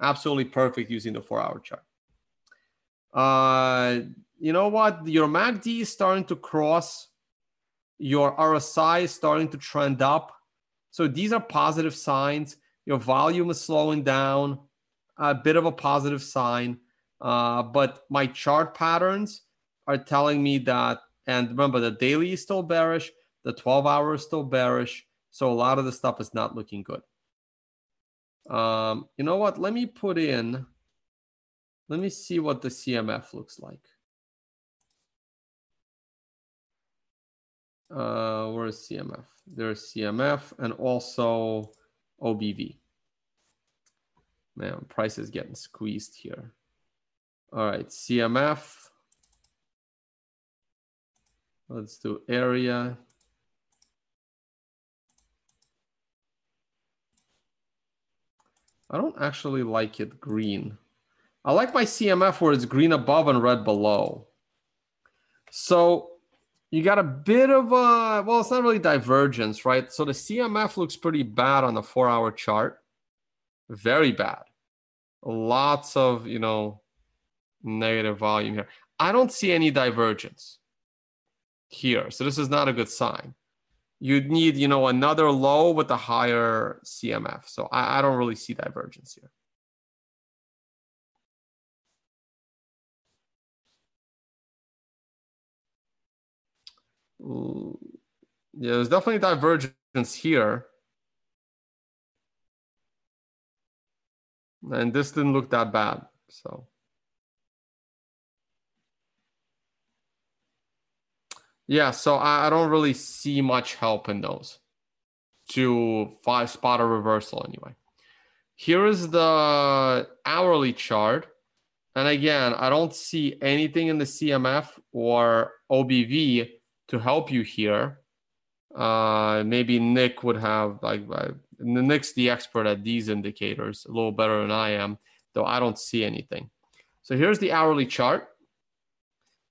Absolutely perfect using the four hour chart. Uh, you know what? Your MACD is starting to cross. Your RSI is starting to trend up. So these are positive signs. Your volume is slowing down, a bit of a positive sign. Uh, but my chart patterns are telling me that, and remember, the daily is still bearish, the 12 hour is still bearish. So a lot of the stuff is not looking good. Um, you know what? Let me put in let me see what the CMF looks like. Uh, where is CMF? There's CMF and also OBV. Man, price is getting squeezed here. All right, CMF. Let's do area. I don't actually like it green. I like my CMF where it's green above and red below. So you got a bit of a, well, it's not really divergence, right? So the CMF looks pretty bad on the four hour chart. Very bad. Lots of, you know, negative volume here. I don't see any divergence here. So this is not a good sign. You'd need, you know, another low with a higher CMF. So I, I don't really see divergence here. Yeah, there's definitely divergence here. And this didn't look that bad. So yeah, so I, I don't really see much help in those to five a reversal anyway. Here is the hourly chart. And again, I don't see anything in the CMF or OBV to help you here. Uh, maybe Nick would have like uh, Nick's the expert at these indicators, a little better than I am, though I don't see anything. So here's the hourly chart.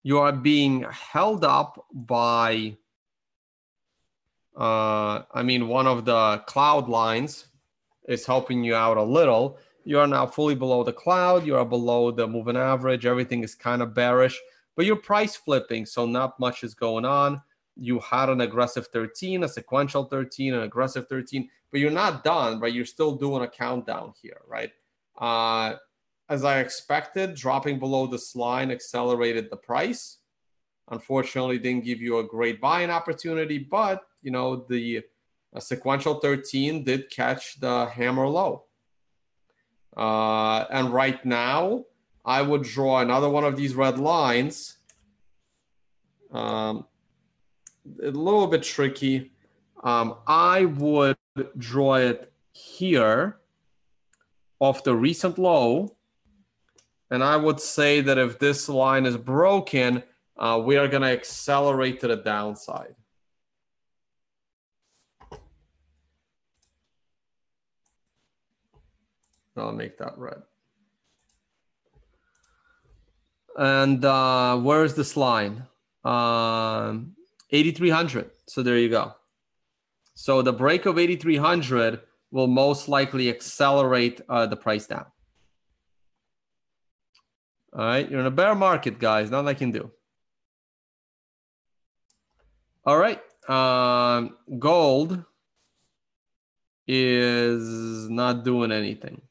You are being held up by, uh, I mean, one of the cloud lines is helping you out a little. You are now fully below the cloud. You are below the moving average. Everything is kind of bearish but you're price flipping, so not much is going on. You had an aggressive 13, a sequential 13, an aggressive 13, but you're not done, right? You're still doing a countdown here, right? Uh, as I expected, dropping below this line accelerated the price. Unfortunately, didn't give you a great buying opportunity, but you know the sequential 13 did catch the hammer low. Uh, and right now, I would draw another one of these red lines. Um, a little bit tricky. Um, I would draw it here off the recent low. And I would say that if this line is broken, uh, we are going to accelerate to the downside. I'll make that red. And uh, where's this line? Um, 8,300. So there you go. So the break of 8,300 will most likely accelerate uh, the price down. All right, you're in a bear market, guys. Nothing I can do. All right, um, gold is not doing anything.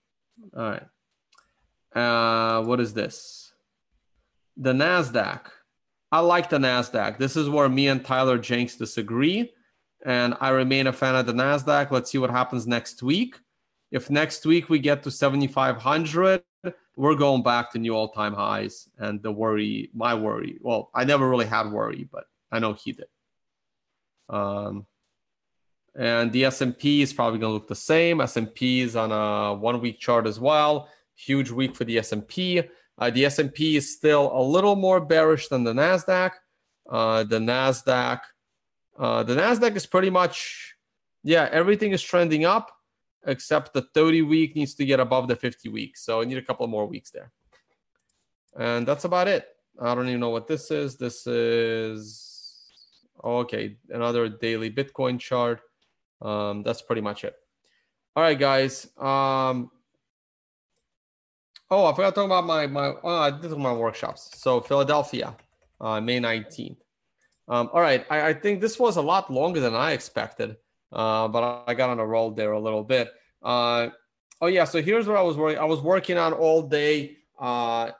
All right, uh, what is this? The NASDAQ. I like the NASDAQ. This is where me and Tyler Jenks disagree. And I remain a fan of the NASDAQ. Let's see what happens next week. If next week we get to 7,500, we're going back to new all time highs. And the worry, my worry, well, I never really had worry, but I know he did. Um, and the S&P is probably going to look the same. S&P is on a one week chart as well. Huge week for the S&P. Uh, the S&P is still a little more bearish than the Nasdaq. Uh, the Nasdaq, uh, the Nasdaq is pretty much, yeah, everything is trending up except the 30 week needs to get above the 50 week. So I need a couple more weeks there. And that's about it. I don't even know what this is. This is okay, another daily Bitcoin chart. Um, that's pretty much it. All right, guys. Um, Oh, I forgot to talk about my my. Oh, this is my workshops. So Philadelphia, uh, May nineteenth. Um, all right, I, I, think this was a lot longer than I expected, uh, but I got on a roll there a little bit. Uh, oh yeah, so here's what I was working. I was working on all day, uh,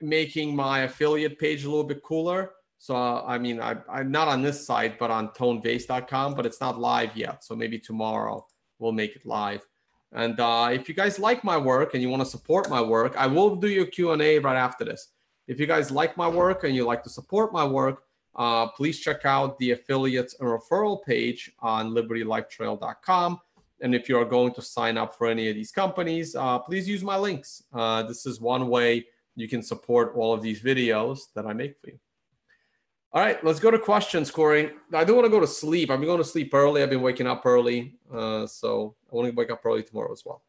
making my affiliate page a little bit cooler. So I mean, I, I'm not on this site, but on tonevays.com, but it's not live yet. So maybe tomorrow we'll make it live. And uh, if you guys like my work and you want to support my work, I will do your Q&A right after this. If you guys like my work and you like to support my work, uh, please check out the affiliates and referral page on libertylifetrail.com. And if you are going to sign up for any of these companies, uh, please use my links. Uh, this is one way you can support all of these videos that I make for you. All right, let's go to questions, Corey. I don't want to go to sleep. I've been going to sleep early. I've been waking up early. Uh, so I want to wake up early tomorrow as well.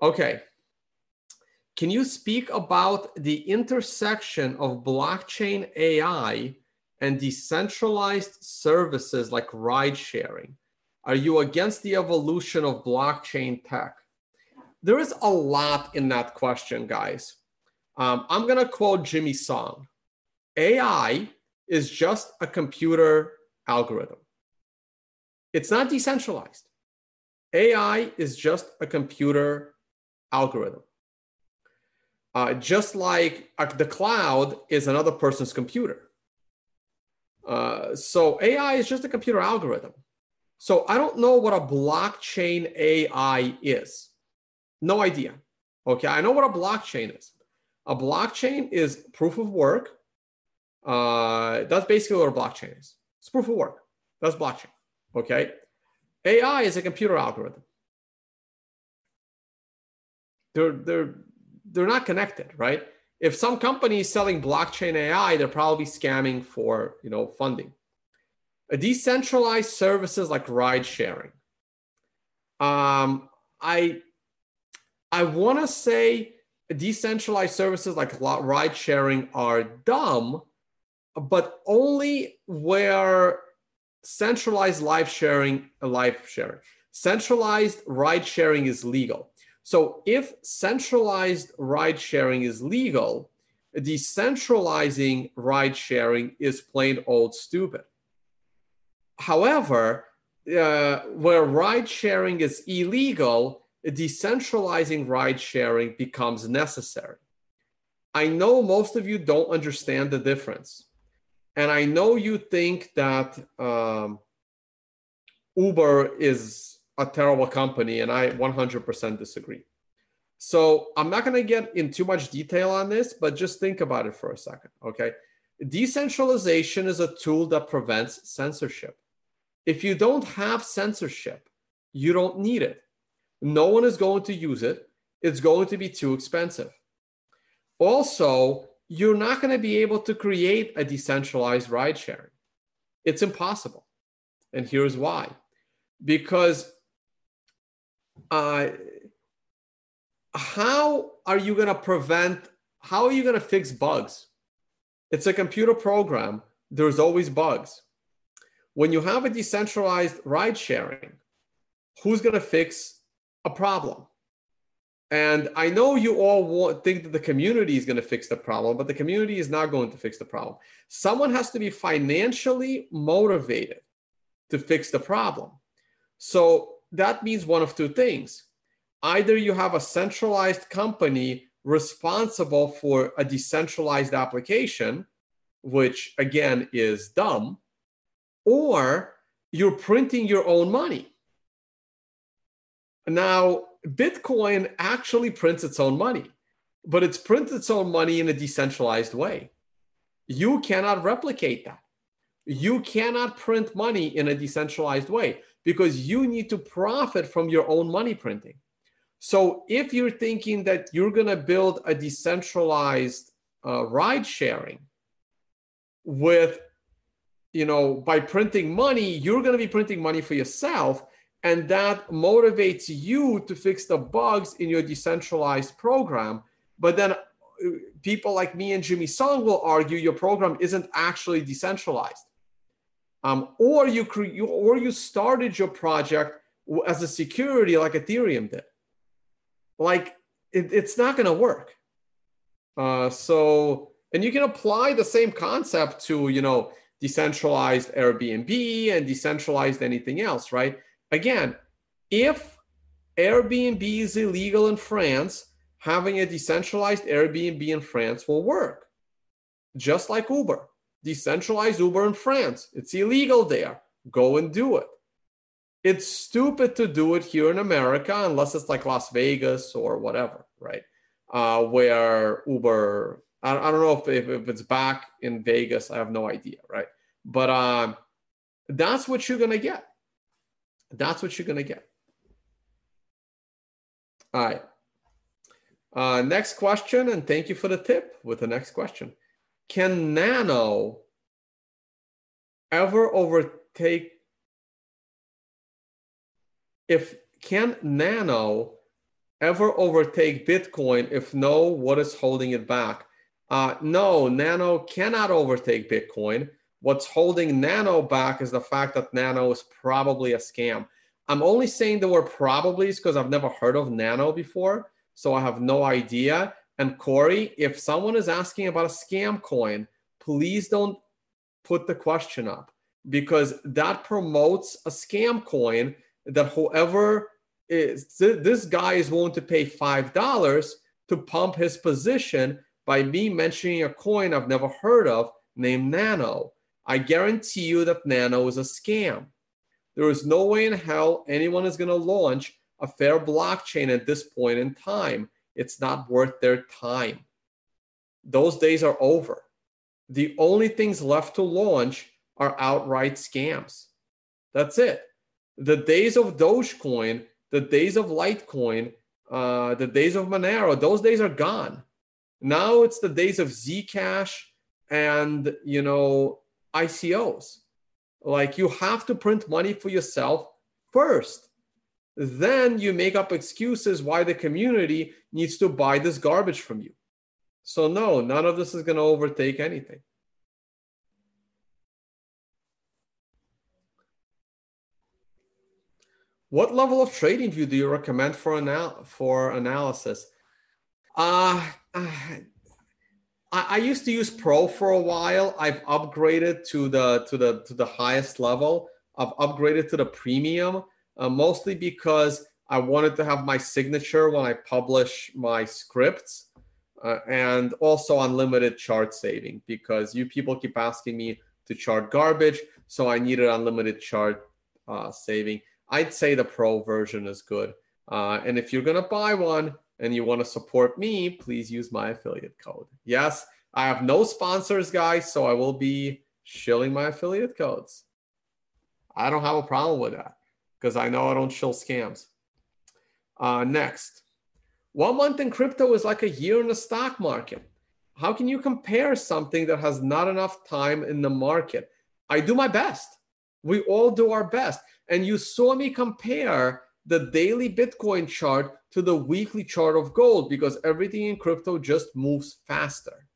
Okay. Can you speak about the intersection of blockchain AI and decentralized services like ride sharing? Are you against the evolution of blockchain tech? There is a lot in that question, guys. Um, I'm going to quote Jimmy Song AI is just a computer algorithm, it's not decentralized. AI is just a computer algorithm. Uh, just like uh, the cloud is another person's computer. Uh, so AI is just a computer algorithm. So I don't know what a blockchain AI is. No idea. Okay, I know what a blockchain is. A blockchain is proof of work. Uh, that's basically what a blockchain is. It's proof of work. That's blockchain. Okay. AI is a computer algorithm. They're they're they're not connected, right? If some company is selling blockchain AI, they're probably scamming for you know funding. A decentralized services like ride sharing. Um, I I want to say decentralized services like ride sharing are dumb, but only where centralized life sharing, life sharing, centralized ride sharing is legal. So if centralized ride sharing is legal, decentralizing ride sharing is plain old stupid. However, uh, where ride sharing is illegal, decentralizing ride sharing becomes necessary. I know most of you don't understand the difference. And I know you think that um, Uber is a terrible company, and I 100% disagree. So I'm not going to get in too much detail on this, but just think about it for a second, okay? Decentralization is a tool that prevents censorship. If you don't have censorship, you don't need it. No one is going to use it. It's going to be too expensive. Also, you're not going to be able to create a decentralized ride sharing. It's impossible. And here's why because uh, how are you going to prevent, how are you going to fix bugs? It's a computer program, there's always bugs. When you have a decentralized ride sharing, who's going to fix a problem? And I know you all want, think that the community is going to fix the problem, but the community is not going to fix the problem. Someone has to be financially motivated to fix the problem. So that means one of two things. Either you have a centralized company responsible for a decentralized application, which again is dumb, or you're printing your own money. Now, Bitcoin actually prints its own money, but it's prints its own money in a decentralized way. You cannot replicate that. You cannot print money in a decentralized way because you need to profit from your own money printing. So if you're thinking that you're going to build a decentralized uh, ride sharing with, you know, by printing money, you're going to be printing money for yourself and that motivates you to fix the bugs in your decentralized program. But then uh, people like me and Jimmy Song will argue your program isn't actually decentralized. Um, or you cre- or you started your project as a security like Ethereum did. Like it, it's not going to work. Uh, so and you can apply the same concept to you know decentralized Airbnb and decentralized anything else, right? Again, if Airbnb is illegal in France, having a decentralized Airbnb in France will work. Just like Uber, decentralized Uber in France. It's illegal there. Go and do it. it's stupid to do it here in America unless it's like Las Vegas or whatever, right? Uh, where Uber, I, I don't know if, if, if, it's back in Vegas, I have no idea, right? But um, that's what you're going to get. That's what you're going to get. All right. Uh, next question, and thank you for the tip with the next question. Can Nano ever overtake if can Nano ever overtake Bitcoin? If no, what is holding it back? Uh, no, Nano cannot overtake Bitcoin. What's holding Nano back is the fact that Nano is probably a scam. I'm only saying the word probably because I've never heard of Nano before, so I have no idea. And Corey, if someone is asking about a scam coin, please don't put the question up because that promotes a scam coin that whoever is this guy is willing to pay five dollars to pump his position by me mentioning a coin I've never heard of named Nano. I guarantee you that Nano is a scam. There is no way in hell anyone is going to launch a fair blockchain at this point in time. It's not worth their time. Those days are over. The only things left to launch are outright scams. That's it the days of Dogecoin, the days of Litecoin, uh, the days of Monero, those days are gone. Now it's the days of Zcash and you know ICOs. Like you have to print money for yourself first. Then you make up excuses why the community needs to buy this garbage from you. So no, none of this is going to overtake anything. What level of TradingView do you recommend for anal- for analysis? Uh, uh, I, I used to use Pro for a while. I've upgraded to the to the to the highest level. I've upgraded to the premium, uh, mostly because I wanted to have my signature when I publish my scripts, uh, and also unlimited chart saving because you people keep asking me to chart garbage, so I needed unlimited chart uh, saving. I'd say the pro version is good. Uh, and if you're going to buy one and you want to support me, please use my affiliate code. Yes, I have no sponsors, guys, so I will be shilling my affiliate codes. I don't have a problem with that because I know I don't shill scams. Uh, next, one month in crypto is like a year in the stock market. How can you compare something that has not enough time in the market? I do my best. We all do our best. And you saw me compare the daily Bitcoin chart to the weekly chart of gold because everything in crypto just moves faster.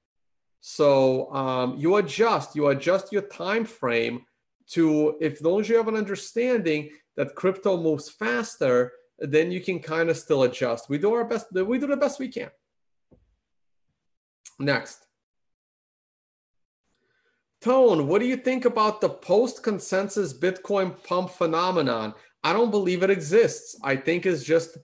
So um, you adjust, you adjust your time frame to if as you have an understanding that crypto moves faster, then you can kind of still adjust. We do our best, we do the best we can. Next. Tone, what do you think about the post consensus Bitcoin pump phenomenon? I don't believe it exists. I think it's just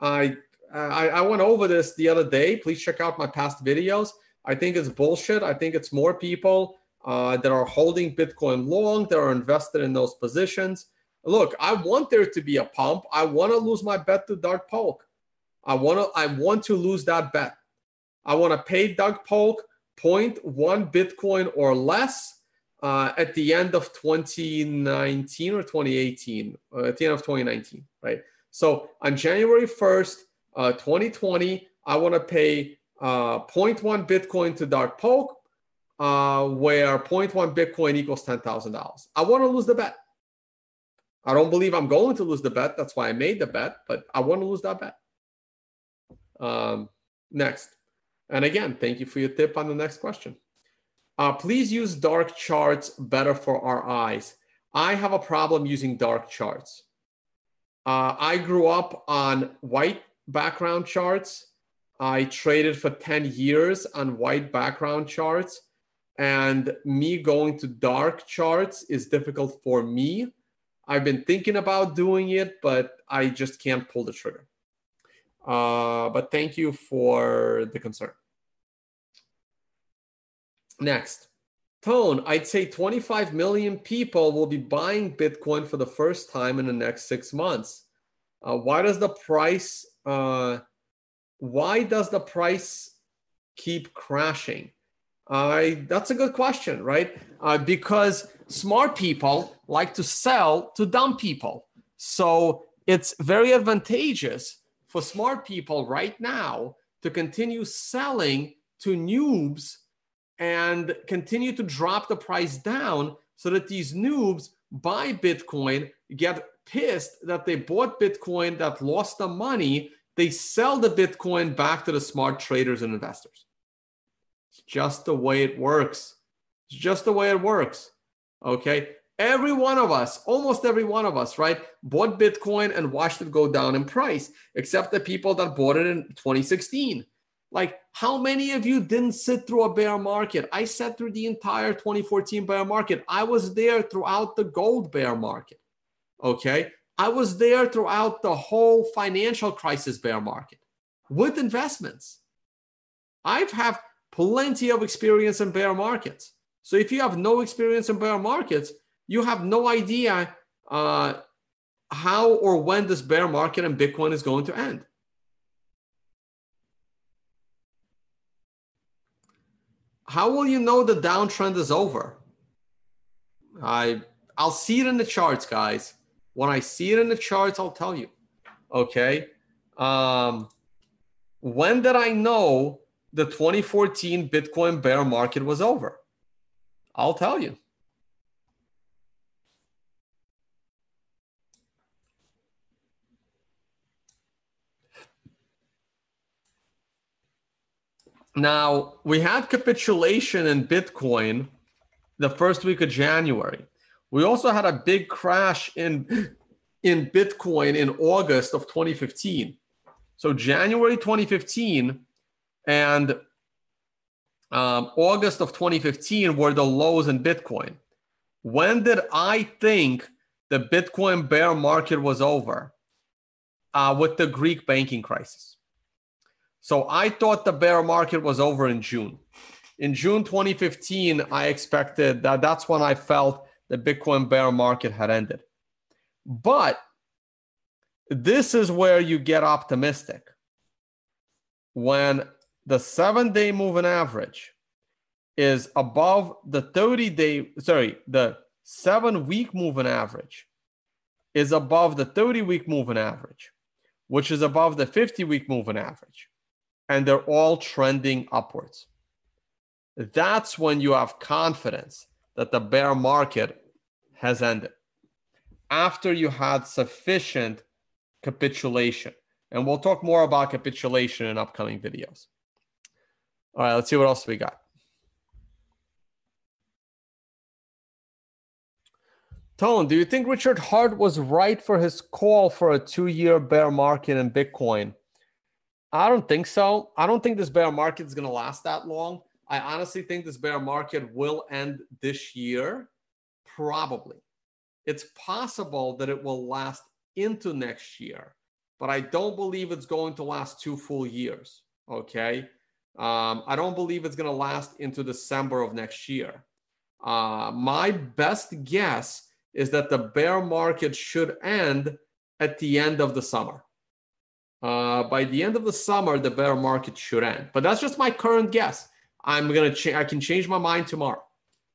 I, I I went over this the other day. Please check out my past videos. I think it's bullshit. I think it's more people uh, that are holding Bitcoin long that are invested in those positions. Look, I want there to be a pump. I want to lose my bet to Doug Polk. I want to I want to lose that bet. I want to pay Doug Polk 0.1 Bitcoin or less uh, at the end of 2019 or 2018, uh, at the end of 2019, right? So on January 1st, uh, 2020, I want to pay uh, 0.1 Bitcoin to Doug Polk, uh, where 0.1 Bitcoin equals $10,000. I want to lose the bet. I don't believe I'm going to lose the bet. That's why I made the bet, but I want to lose that bet. Um, next. And again, thank you for your tip on the next question. Uh, please use dark charts better for our eyes. I have a problem using dark charts. Uh, I grew up on white background charts. I traded for 10 years on white background charts. And me going to dark charts is difficult for me. I've been thinking about doing it, but I just can't pull the trigger. Uh, but thank you for the concern. Next, Tone, I'd say 25 million people will be buying Bitcoin for the first time in the next six months. Uh, why does the price? Uh, why does the price keep crashing? Uh, that's a good question, right? Uh, because smart people like to sell to dumb people. So it's very advantageous for smart people right now to continue selling to noobs and continue to drop the price down so that these noobs buy Bitcoin, get pissed that they bought Bitcoin that lost the money, they sell the Bitcoin back to the smart traders and investors. It's just the way it works. It's just the way it works. Okay. Every one of us, almost every one of us, right, bought Bitcoin and watched it go down in price, except the people that bought it in 2016. Like, how many of you didn't sit through a bear market? I sat through the entire 2014 bear market. I was there throughout the gold bear market. Okay. I was there throughout the whole financial crisis bear market with investments. I've have plenty of experience in bear markets. So if you have no experience in bear markets, you have no idea uh, how or when this bear market and Bitcoin is going to end. How will you know the downtrend is over? I I'll see it in the charts, guys. When I see it in the charts, I'll tell you. Okay. Um, when did I know the 2014 Bitcoin bear market was over? I'll tell you. Now, we had capitulation in Bitcoin the first week of January. We also had a big crash in in Bitcoin in August of 2015. So January 2015 and um, August of 2015 were the lows in Bitcoin. When did I think the Bitcoin bear market was over? Uh, with the Greek banking crisis. So I thought the bear market was over in June. In June 2015, I expected that that's when I felt the Bitcoin bear market had ended. But this is where you get optimistic. When the seven day moving average is above the 30 day, sorry, the seven week moving average is above the 30 week moving average, which is above the 50 week moving average. And they're all trending upwards. That's when you have confidence that the bear market has ended after you had sufficient capitulation. And we'll talk more about capitulation in upcoming videos. All right, let's see what else we got. Tone, do you think Richard Heart was right for his call for a two year bear market in Bitcoin? I don't think so. I don't think this bear market is going to last that long. I honestly think this bear market will end this year, probably. It's possible that it will last into next year, but I don't believe it's going to last two full years. Okay. Um, I don't believe it's going to last into December of next year. Uh, my best guess is that the bear market should end at the end of the summer. Uh, by the end of the summer, the bear market should end. But that's just my current guess. I'm gonna change. I can change my mind tomorrow.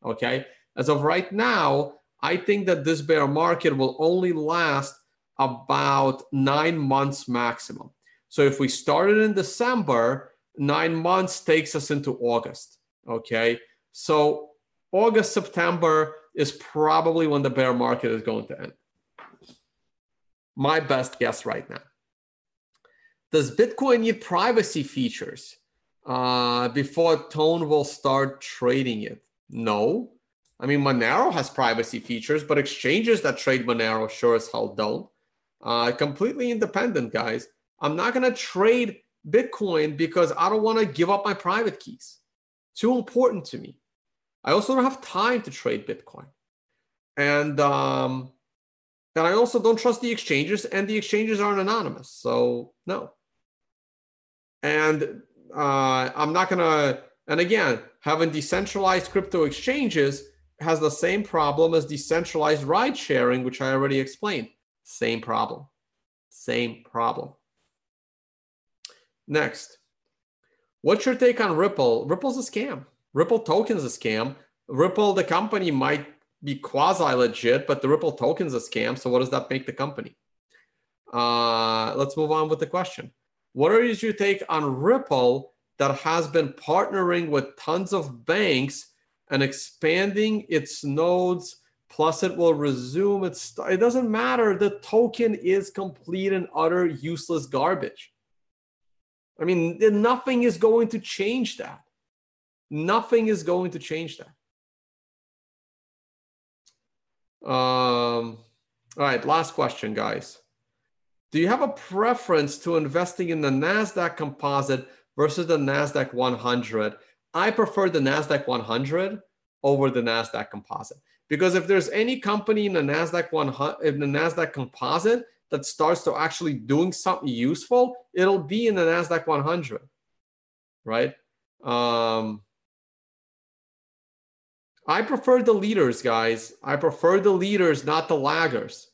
Okay. As of right now, I think that this bear market will only last about nine months maximum. So if we started in December, nine months takes us into August. Okay. So August, September is probably when the bear market is going to end. My best guess right now. Does Bitcoin need privacy features uh, before Tone will start trading it? No. I mean, Monero has privacy features, but exchanges that trade Monero sure as hell don't. Uh, completely independent, guys. I'm not going to trade Bitcoin because I don't want to give up my private keys. Too important to me. I also don't have time to trade Bitcoin. And um, and I also don't trust the exchanges, and the exchanges aren't anonymous. So no. And uh, I'm not gonna And again, having decentralized crypto exchanges has the same problem as decentralized ride sharing, which I already explained. Same problem. Same problem. Next, what's your take on Ripple? Ripple's a scam. Ripple token's a scam. Ripple, the company, might be quasi legit, but the Ripple token's a scam. So, what does that make the company? Uh, let's move on with the question. What is your take on Ripple that has been partnering with tons of banks and expanding its nodes? Plus, it will resume its. It doesn't matter. The token is complete and utter useless garbage. I mean, nothing is going to change that. Nothing is going to change that. Um, all right, last question, guys. Do you have a preference to investing in the NASDAQ composite versus the NASDAQ 100? I prefer the NASDAQ 100 over the NASDAQ composite. Because if there's any company in the NASDAQ 100, in the NASDAQ composite that starts to actually doing something useful, it'll be in the NASDAQ 100, right? Um, I prefer the leaders, guys. I prefer the leaders, not the laggers.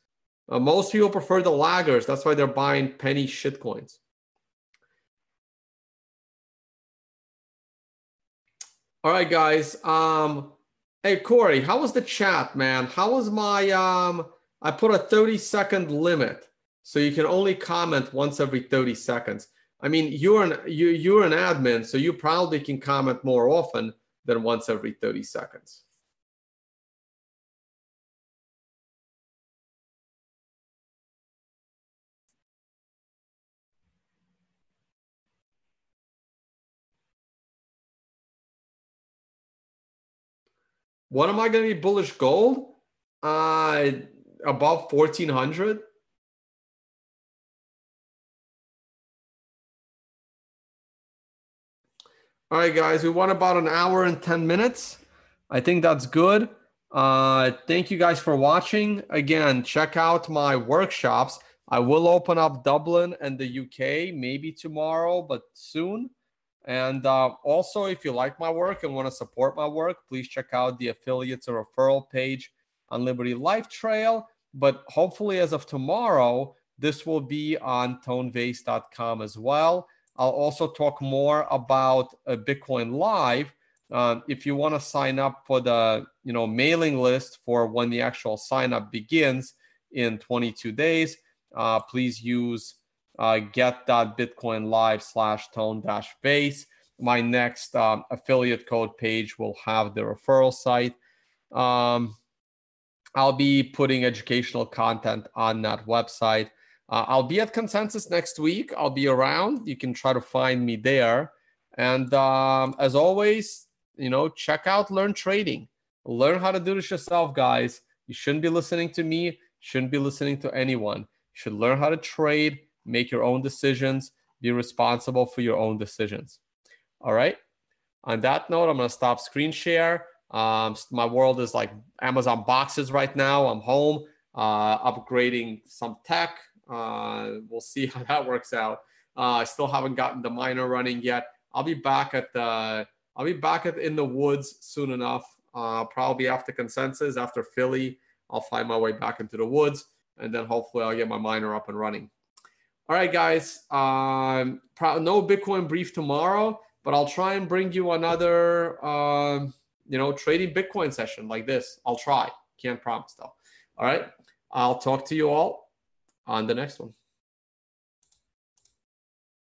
Uh, most people prefer the laggers. That's why they're buying penny shitcoins. All right, guys. Um, hey Corey, how was the chat, man? How was my um? I put a 30 second limit, so you can only comment once every 30 seconds. I mean, you're an you you're an admin, so you probably can comment more often than once every 30 seconds. What am I going to be bullish gold? Uh, above 1400. All right, guys, we won about an hour and 10 minutes. I think that's good. Uh, thank you guys for watching. Again, check out my workshops. I will open up Dublin and the UK maybe tomorrow, but soon. And uh, also, if you like my work and want to support my work, please check out the affiliates or referral page on Liberty Life Trail. But hopefully, as of tomorrow, this will be on tonevays.com as well. I'll also talk more about uh, Bitcoin Live. Uh, if you want to sign up for the you know mailing list for when the actual sign up begins in 22 days, uh, please use uh, get.bitcoinlive slash tone dash vays. My next um, affiliate code page will have the referral site. Um, I'll be putting educational content on that website. Uh, I'll be at Consensus next week. I'll be around. You can try to find me there. And um, as always, you know, check out Learn Trading. Learn how to do this yourself, guys. You shouldn't be listening to me. Shouldn't be listening to anyone. You should learn how to trade, make your own decisions, be responsible for your own decisions. All right. On that note, I'm going to stop screen share. Um, my world is like Amazon boxes right now. I'm home, uh, upgrading some tech, uh, we'll see how that works out. Uh, I still haven't gotten the miner running yet. I'll be back at the I'll be back at, in the woods soon enough. Uh, probably after consensus, after Philly, I'll find my way back into the woods, and then hopefully I'll get my miner up and running. All right, guys. Um, pro- no Bitcoin brief tomorrow, but I'll try and bring you another, uh, you know, trading Bitcoin session like this. I'll try. Can't promise though. All right. I'll talk to you all on the next one.